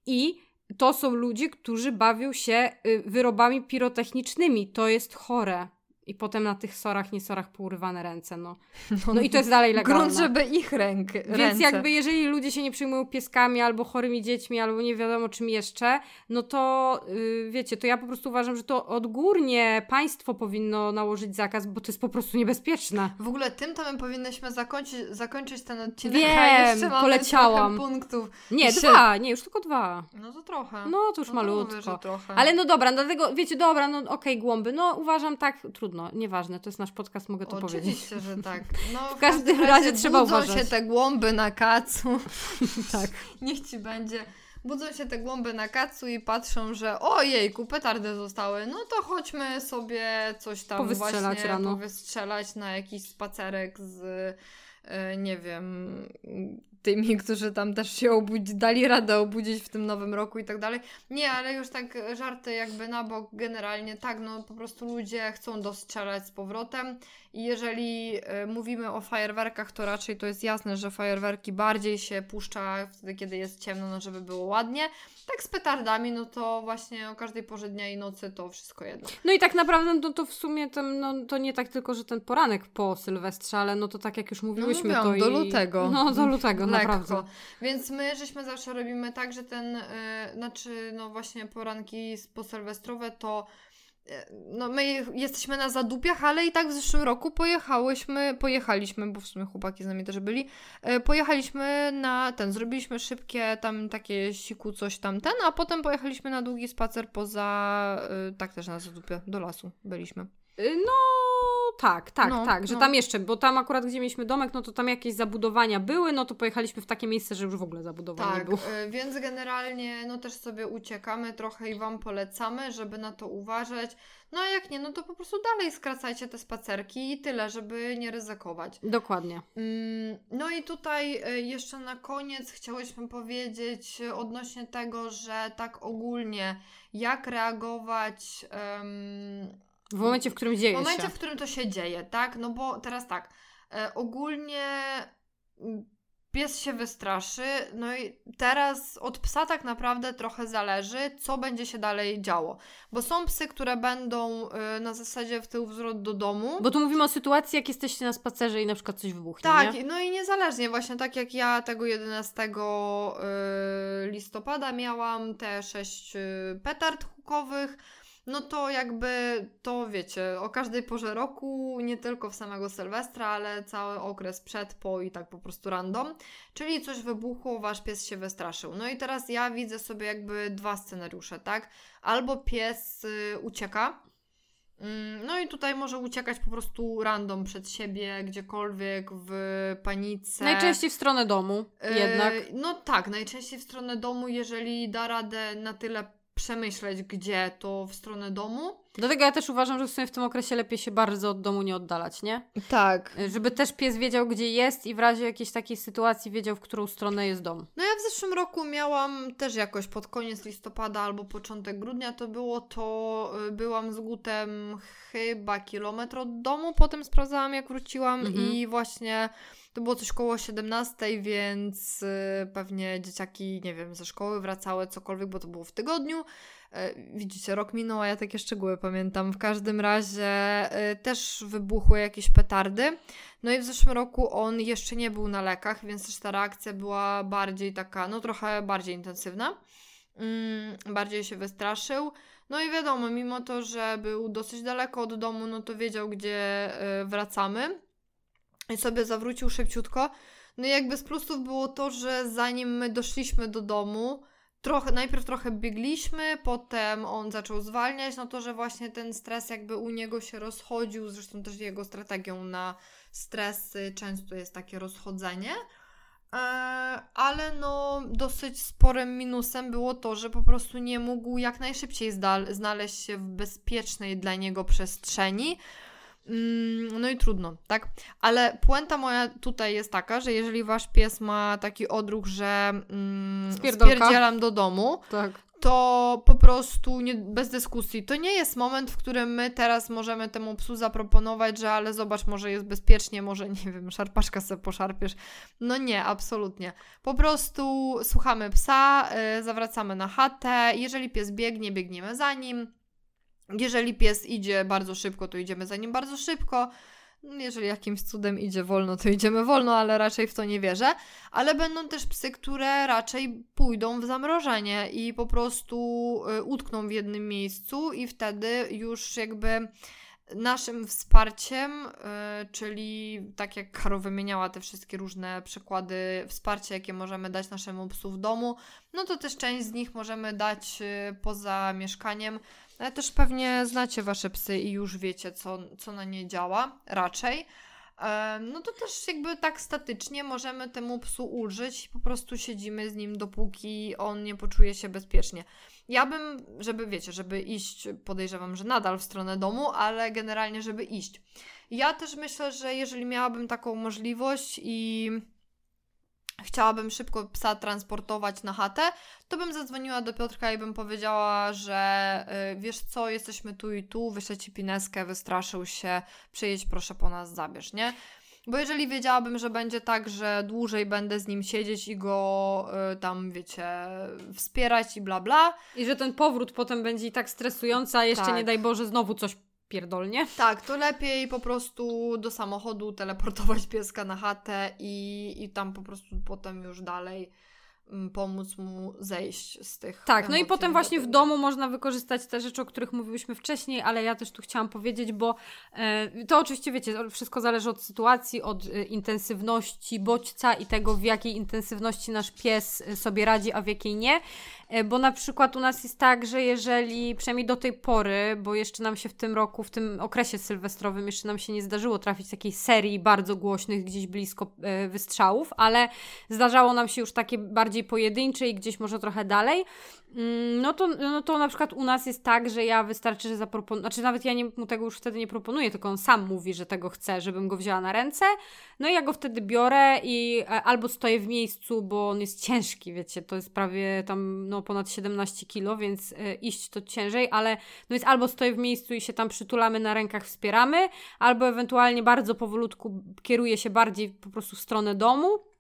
i to są ludzie, którzy bawią się y, wyrobami pirotechnicznymi. To jest chore. I potem na tych sorach, nie sorach pourywane ręce, no. No i to jest dalej legalne. Grunt, żeby ich ręk, Więc ręce. jakby jeżeli ludzie się nie przyjmują pieskami albo chorymi dziećmi, albo nie wiadomo czym jeszcze, no to yy, wiecie, to ja po prostu uważam, że to odgórnie państwo powinno nałożyć zakaz, bo to jest po prostu niebezpieczne. W ogóle tym to my powinnyśmy zakończyć, zakończyć ten odcinek, Wiem, poleciałam. punktów. Nie, dwa, nie, już tylko dwa. No to trochę. No to już no malutko. To mówię, trochę. Ale no dobra, dlatego, wiecie, dobra, no okej, okay, głąby, no uważam tak, trudno trudno, nieważne, to jest nasz podcast, mogę to Oczywiście, powiedzieć. Oczywiście, że tak. No, w, w każdym razie, razie trzeba uważać. się te głąby na kacu. tak. Niech ci będzie. Budzą się te głąby na kacu i patrzą, że ojejku, petardy zostały, no to chodźmy sobie coś tam powystrzelać właśnie rano. powystrzelać na jakiś spacerek z e, nie wiem, tymi, którzy tam też się obudzi, dali radę obudzić w tym nowym roku i tak dalej. Nie, ale już tak żarty jakby na bok generalnie tak, no po prostu ludzie chcą dostrzelać z powrotem i jeżeli y, mówimy o fajerwerkach, to raczej to jest jasne, że fajerwerki bardziej się puszcza wtedy, kiedy jest ciemno, no żeby było ładnie. Tak z petardami, no to właśnie o każdej porze dnia i nocy to wszystko jedno. No i tak naprawdę no to w sumie ten, no, to nie tak tylko, że ten poranek po Sylwestrze, ale no to tak jak już mówiłyśmy, no to do i... lutego. No do lutego, naprawdę. Więc my żeśmy zawsze robimy tak, że ten, yy, znaczy no właśnie poranki posylwestrowe to no my jesteśmy na zadupiach, ale i tak w zeszłym roku pojechałyśmy, pojechaliśmy, bo w sumie chłopaki z nami też byli, e, pojechaliśmy na ten, zrobiliśmy szybkie tam takie siku coś tam ten, a potem pojechaliśmy na długi spacer poza, e, tak też na zadupie, do lasu byliśmy. Y, no tak, tak, no, tak, że no. tam jeszcze, bo tam akurat gdzie mieliśmy domek, no to tam jakieś zabudowania były, no to pojechaliśmy w takie miejsce, że już w ogóle zabudowanie tak, było. Tak, więc generalnie no też sobie uciekamy trochę i Wam polecamy, żeby na to uważać. No a jak nie, no to po prostu dalej skracajcie te spacerki i tyle, żeby nie ryzykować. Dokładnie. Mm, no i tutaj e, jeszcze na koniec chciałyśmy powiedzieć odnośnie tego, że tak ogólnie jak reagować... Um, w momencie, w którym dzieje się. W momencie, się. w którym to się dzieje, tak? No bo teraz tak, e, ogólnie pies się wystraszy, no i teraz od psa tak naprawdę trochę zależy, co będzie się dalej działo. Bo są psy, które będą y, na zasadzie w tył wzrot do domu. Bo tu mówimy o sytuacji, jak jesteście na spacerze i na przykład coś wybuchnie. Tak, nie? no i niezależnie, właśnie tak jak ja tego 11 y, listopada miałam te sześć y, petard hukowych no to jakby to wiecie, o każdej porze roku, nie tylko w samego Sylwestra, ale cały okres przed, po i tak po prostu random. Czyli coś wybuchło, wasz pies się wystraszył. No i teraz ja widzę sobie jakby dwa scenariusze, tak? Albo pies y, ucieka, mm, no i tutaj może uciekać po prostu random przed siebie, gdziekolwiek, w panice. Najczęściej w stronę domu, jednak. Yy, no tak, najczęściej w stronę domu, jeżeli da radę na tyle przemyśleć, gdzie to w stronę domu. Dlatego ja też uważam, że w sumie w tym okresie lepiej się bardzo od domu nie oddalać, nie? Tak. Żeby też pies wiedział, gdzie jest i w razie jakiejś takiej sytuacji wiedział, w którą stronę jest dom. No ja w zeszłym roku miałam też jakoś pod koniec listopada albo początek grudnia to było, to y, byłam z Gutem chyba kilometr od domu, potem sprawdzałam jak wróciłam mhm. i właśnie To było coś koło 17, więc y, pewnie dzieciaki, nie wiem, ze szkoły wracały, cokolwiek, bo to było w tygodniu. E, widzicie, rok minął, a ja takie szczegóły pamiętam. W każdym razie e, też wybuchły jakieś petardy. No i w zeszłym roku on jeszcze nie był na lekach, więc też ta reakcja była bardziej taka, no trochę bardziej intensywna. Mm, bardziej się wystraszył. No i wiadomo, mimo to, że był dosyć daleko od domu, no to wiedział, gdzie e, wracamy. I sobie zawrócił szybciutko. No i jakby z plusów było to, że zanim my doszliśmy do domu, trochę, najpierw trochę biegliśmy, potem on zaczął zwalniać, no to, że właśnie ten stres jakby u niego się rozchodził, zresztą też jego strategią na stresy często jest takie rozchodzenie. E, ale no, dosyć sporym minusem było to, że po prostu nie mógł jak najszybciej znaleźć się w bezpiecznej dla niego przestrzeni. Mm, no i trudno, tak? Ale puenta moja tutaj jest taka, że jeżeli wasz pies ma taki odruch, że mm, spierdzielam do domu, tak. to po prostu nie, bez dyskusji. To nie jest moment, w którym my teraz możemy temu psu zaproponować, że ale zobacz, może jest bezpiecznie, może nie wiem, szarpaczka sobie poszarpiesz. No nie, absolutnie. Po prostu słuchamy psa, yy, zawracamy na chatę. Jeżeli pies biegnie, biegniemy za nim jeżeli pies idzie bardzo szybko, to idziemy za nim bardzo szybko. Jeżeli jakimś cudem idzie wolno, to idziemy wolno, ale raczej w to nie wierzę. Ale będą też psy, które raczej pójdą w zamrożenie i po prostu y, utkną w jednym miejscu, i wtedy już jakby naszym wsparciem, y, czyli tak jak Karo wymieniała te wszystkie różne przykłady wsparcia, jakie możemy dać naszemu psu w domu, no to też część z nich możemy dać y, poza mieszkaniem ale też pewnie znacie wasze psy i już wiecie, co, co na nie działa, raczej. No to też jakby tak statycznie możemy temu psu ulżyć i po prostu siedzimy z nim, dopóki on nie poczuje się bezpiecznie. Ja bym, żeby wiecie, żeby iść, podejrzewam, że nadal w stronę domu, ale generalnie, żeby iść. Ja też myślę, że jeżeli miałabym taką możliwość i chciałabym szybko psa transportować na chatę, to bym zadzwoniła do Piotrka i bym powiedziała, że yy, wiesz co, jesteśmy tu i tu, wyślę ci pineskę, wystraszył się, przyjedź proszę po nas, zabierz, nie? Bo jeżeli wiedziałabym, że będzie tak, że dłużej będę z nim siedzieć i go y, tam, wiecie, wspierać i bla bla. I że ten powrót potem będzie i tak stresujący, a jeszcze tak. nie daj Boże znowu coś pierdolnie. Tak, to lepiej po prostu do samochodu teleportować pieska na chatę i, i tam po prostu potem już dalej mm, pomóc mu zejść z tych. Tak, no i potem właśnie w domu można wykorzystać te rzeczy, o których mówiłyśmy wcześniej, ale ja też tu chciałam powiedzieć, bo e, to oczywiście wiecie, wszystko zależy od sytuacji, od e, intensywności bodźca i tego, w jakiej intensywności nasz pies sobie radzi, a w jakiej nie. E, bo na przykład u nas jest tak, że jeżeli, przynajmniej do tej pory, bo jeszcze nam się w tym roku, w tym okresie sylwestrowym, jeszcze nam się nie zdarzyło trafić takiej serii bardzo głośnych, gdzieś blisko e, wystrzałów, ale zdarzało nam się już takie bardziej pojedyncze i gdzieś może trochę dalej. Mm, no to, no to na przykład u nas jest tak, że ja wystarczy, że zaproponuję, znaczy nawet ja nie, mu tego już wtedy nie proponuję, tylko on sam mówi, że tego chce, żebym go wzięła na ręce. No i ja go wtedy biorę i e, albo stoję w miejscu, bo on jest ciężki, wiecie, to jest prawie tam no ponad 17 kilo, więc y, iść to ciężej, ale no jest albo stoję w miejscu i się tam przytulamy na rękach, wspieramy, albo ewentualnie bardzo powolutku kieruję się bardziej po prostu w stronę domu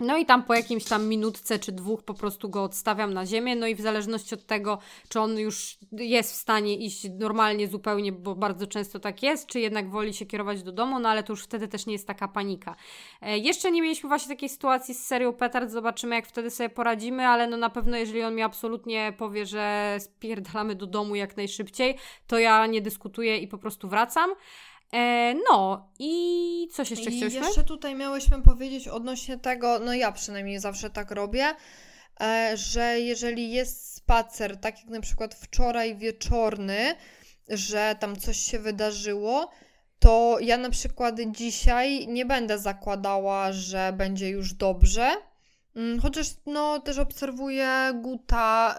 no i tam po jakimś tam minutce czy dwóch po prostu go odstawiam na ziemię, no i w zależności od tego, czy on już jest w stanie iść normalnie zupełnie, bo bardzo często tak jest, czy jednak woli się kierować do domu, no ale to już wtedy też nie jest taka panika. E, jeszcze nie mieliśmy właśnie takiej sytuacji z serią petard, zobaczymy jak wtedy sobie poradzimy, ale no na pewno jeżeli on mi absolutnie powie, że spierdalamy do domu jak najszybciej, to ja nie dyskutuję i po prostu wracam. E, no i coś jeszcze I jeszcze tutaj miałyśmy powiedzieć odnośnie tego, no ja przynajmniej zawsze tak robię, e, że jeżeli jest spacer, tak jak na przykład wczoraj wieczorny, że tam coś się wydarzyło, to ja na przykład dzisiaj nie będę zakładała, że będzie już dobrze, chociaż no, też obserwuję Guta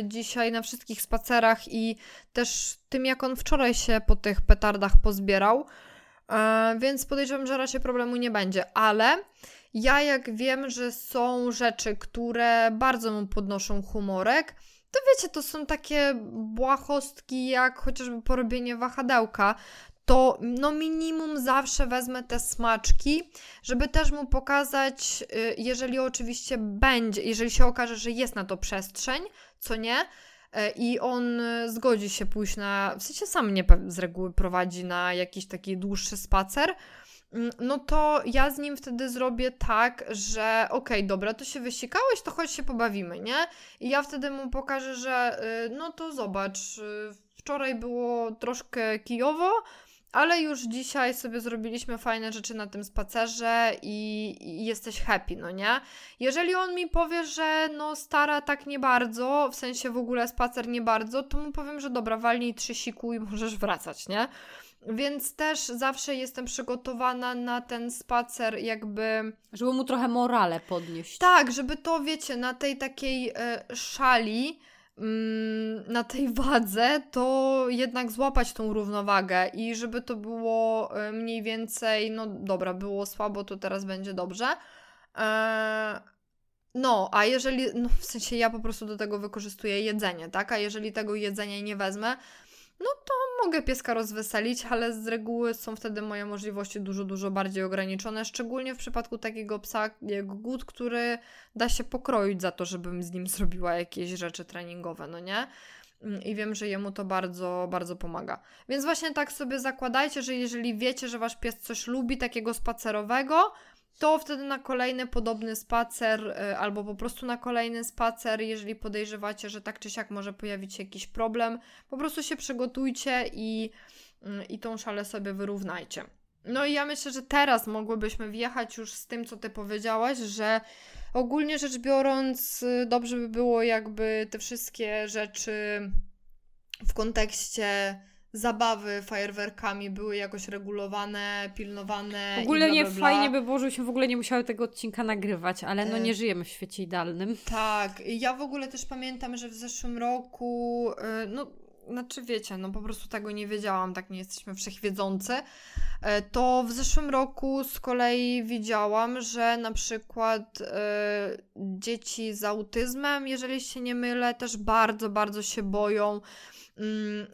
y, dzisiaj na wszystkich spacerach i też tym, jak on wczoraj się po tych petardach pozbierał, y, więc podejrzewam, że raczej problemu nie będzie. Ale ja jak wiem, że są rzeczy, które bardzo mu podnoszą humorek, to wiecie, to są takie błahostki jak chociażby porobienie wahadełka to no minimum zawsze wezmę te smaczki, żeby też mu pokazać, y, jeżeli oczywiście będzie, jeżeli się okaże, że jest na to przestrzeń, co nie, y, i on zgodzi się pójść na, w sensie sam mnie z reguły prowadzi na jakiś taki dłuższy spacer, mm, no to ja z nim wtedy zrobię tak, że okej, okay, dobra, to się wysikałeś, to chodź się pobawimy, nie? I ja wtedy mu pokażę, że y, no to zobacz, wczoraj było troszkę kijowo, ale już dzisiaj sobie zrobiliśmy fajne rzeczy na tym spacerze i, i, jesteś happy, no nie? Jeżeli on mi powie, że no stara tak nie bardzo, w sensie w ogóle spacer nie bardzo, to mu powiem, że dobra, walnij trzy siku i możesz wracać, nie? Więc też zawsze jestem przygotowana na ten spacer, jakby. Żeby mu trochę morale podnieść. Tak, żeby to, wiecie, na tej takiej e, szali na tej wadze, to jednak złapać tą równowagę i żeby to było e, mniej więcej, no dobra, było słabo, to teraz będzie dobrze. Eee, no, a jeżeli, no w sensie ja po prostu do tego wykorzystuję jedzenie, tak? A jeżeli tego jedzenia nie wezmę, no to mogę pieska rozweselić, ale z reguły są wtedy moje możliwości dużo, dużo bardziej ograniczone, szczególnie w przypadku takiego psa jak Gut, który da się pokroić za to, żebym z nim zrobiła jakieś rzeczy treningowe, no nie? Mm, I wiem, że jemu to bardzo, bardzo pomaga. Więc właśnie tak sobie zakładajcie, że jeżeli wiecie, że wasz pies coś lubi takiego spacerowego, to wtedy na kolejny podobny spacer, y, albo po prostu na kolejny spacer, jeżeli podejrzewacie, że tak czy siak może pojawić się jakiś problem, po prostu się przygotujcie i, y, i tą szalę sobie wyrównajcie. No i ja myślę, że teraz mogłybyśmy wjechać już z tym, co ty powiedziałaś, że ogólnie rzecz biorąc, y, dobrze by było, jakby te wszystkie rzeczy w kontekście zabawy fajerwerkami były jakoś regulowane, pilnowane. Ogólnie nie fajnie by było, żebyśmy w ogóle nie musiały tego odcinka nagrywać, ale no nie e, żyjemy w świecie idealnym. Tak, ja w ogóle też pamiętam, że w zeszłym roku, e, no znaczy wiecie, no po prostu tego nie wiedziałam, tak nie jesteśmy wszechwiedzący, e, to w zeszłym roku z kolei widziałam, że na przykład dzieci z autyzmem, jeżeli się nie mylę, też bardzo, bardzo się boją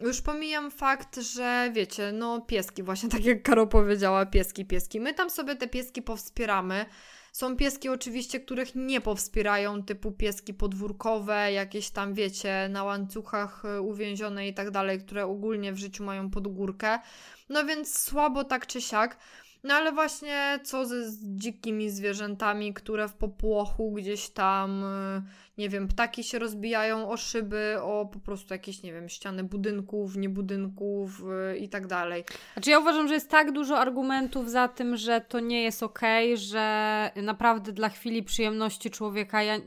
już pomijam fakt, że wiecie, no pieski, właśnie tak jak Karo powiedziała, pieski, pieski. My tam sobie te pieski powspieramy. Są pieski oczywiście, których nie powspierają, typu pieski podwórkowe, jakieś tam, wiecie, na łańcuchach y, uwięzione i tak dalej, które ogólnie w życiu mają podgórkę. No więc słabo tak czy siak. No ale właśnie co ze z dzikimi zwierzętami, które w popłochu gdzieś tam, y, nie wiem, ptaki się rozbijają o szyby, o po prostu jakieś, nie wiem, ściany budynków, niebudynków yy, i tak dalej. Znaczy ja uważam, że jest tak dużo argumentów za tym, że to nie jest okej, okay, że naprawdę dla chwili przyjemności człowieka ja...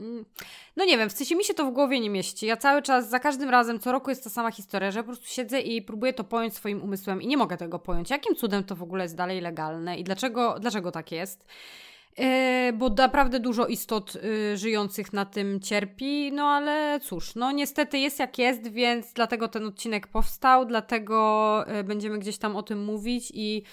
No nie wiem, w sensie mi się to w głowie nie mieści. Ja cały czas, za każdym razem, co roku jest ta sama historia, że po prostu siedzę i próbuję to pojąć swoim umysłem i nie mogę tego pojąć. Jakim cudem to w ogóle jest dalej legalne i dlaczego, dlaczego tak jest? Yy, bo naprawdę dużo istot yy, żyjących na tym cierpi, no ale cóż, no niestety jest jak jest, więc dlatego ten odcinek powstał, dlatego yy, będziemy gdzieś tam o tym mówić i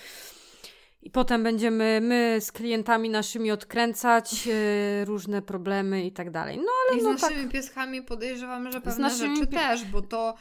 i potem będziemy my z klientami naszymi odkręcać yy, różne problemy i tak dalej. No ale I no, z naszymi tak. pieskami podejrzewamy, że pewne rzeczy też, bo to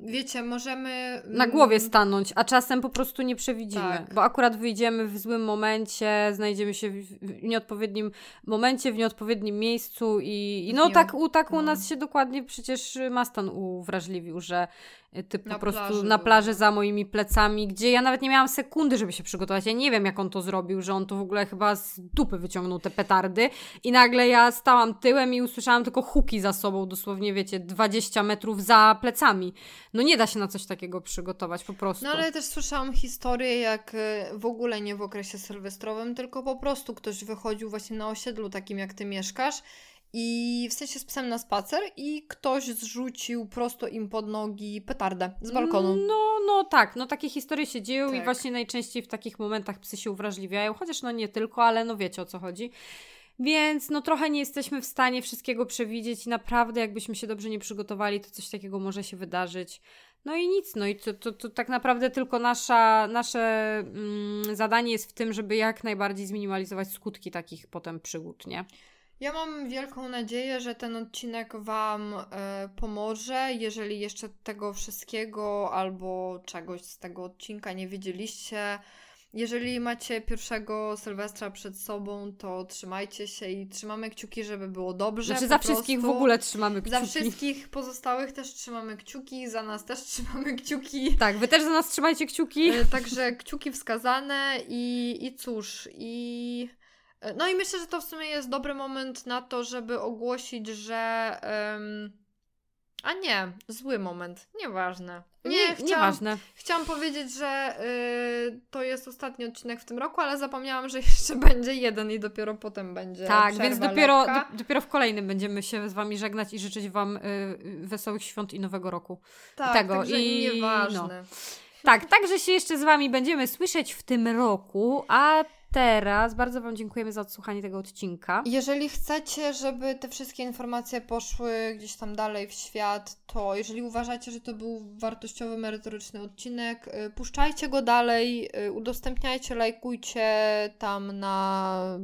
wiecie, możemy. Na głowie stanąć, a czasem po prostu nie przewidzimy. Tak. Bo akurat wyjdziemy w złym momencie, znajdziemy się w nieodpowiednim momencie, w nieodpowiednim miejscu i, i no tak, u, tak u no. nas się dokładnie przecież Mastan uwrażliwił, że Y, na po prostu plaży na plaży za moimi plecami, gdzie ja nawet nie miałam sekundy, żeby się przygotować. Ja nie wiem, jak on to zrobił, że on to w ogóle chyba z dupy wyciągnął te petardy i nagle ja stałam tyłem i usłyszałam tylko huki za sobą, dosłownie, wiecie, 20 metrów za plecami. No nie da się na coś takiego przygotować, po prostu. No ale też słyszałam historię, jak y, w ogóle nie w okresie sylwestrowym, tylko po prostu ktoś wychodził właśnie na osiedlu takim, jak ty mieszkasz i w sensie z psem na spacer i ktoś zrzucił prosto im pod nogi petardę z balkonu. No, no tak, no takie historie się dzieją tak. i właśnie najczęściej w takich momentach psy się uwrażliwiają, chociaż no nie tylko, ale no wiecie o co chodzi. Więc no trochę nie jesteśmy w stanie wszystkiego przewidzieć i naprawdę jakbyśmy się dobrze nie przygotowali, to coś takiego może się wydarzyć. No i nic, no i to, to, to tak naprawdę tylko nasza, nasze mm, zadanie jest w tym, żeby jak najbardziej zminimalizować skutki takich potem przygód, nie? Ja mam wielką nadzieję, że ten odcinek Wam e, pomoże. Jeżeli jeszcze tego wszystkiego albo czegoś z tego odcinka nie wiedzieliście, jeżeli macie pierwszego Sylwestra przed sobą, to trzymajcie się i trzymamy kciuki, żeby było dobrze. Znaczy za wszystkich w ogóle trzymamy kciuki. Za wszystkich pozostałych też trzymamy kciuki, za nas też trzymamy kciuki. Tak, wy też za nas trzymajcie kciuki. E, także kciuki wskazane i, i cóż, i... No i myślę, że to w sumie jest dobry moment na to, żeby ogłosić, że... Um, a nie, zły moment, nieważne. Nie, nie chciałam, nieważne. Chciałam powiedzieć, że yy, to jest ostatni odcinek w tym roku, ale zapomniałam, że jeszcze będzie jeden i dopiero potem będzie. Tak, więc dopiero, do, dopiero w kolejnym będziemy się z Wami żegnać i życzyć Wam yy, wesołych świąt i nowego roku. Tak, tego. także I, nieważne. No. Tak, także się jeszcze z Wami będziemy słyszeć w tym roku, a teraz bardzo Wam dziękujemy za odsłuchanie tego odcinka. Jeżeli chcecie, żeby te wszystkie informacje poszły gdzieś tam dalej w świat, to jeżeli uważacie, że to był wartościowy, merytoryczny odcinek, y, puszczajcie go dalej, y, udostępniajcie, lajkujcie tam na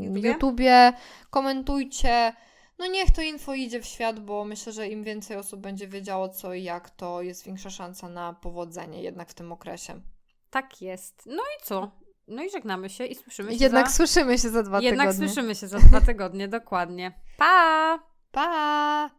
YouTubie, YouTubie komentujcie. No niech to info idzie w świat, bo myślę, że im więcej osób będzie wiedziało co i jak, to jest większa szansa na powodzenie jednak w tym okresie. Tak jest. No i co? No i żegnamy się i słyszymy się Jednak za... słyszymy się za dwa Jednak tygodnie. Jednak słyszymy się za dwa tygodnie, dokładnie. Pa! Pa!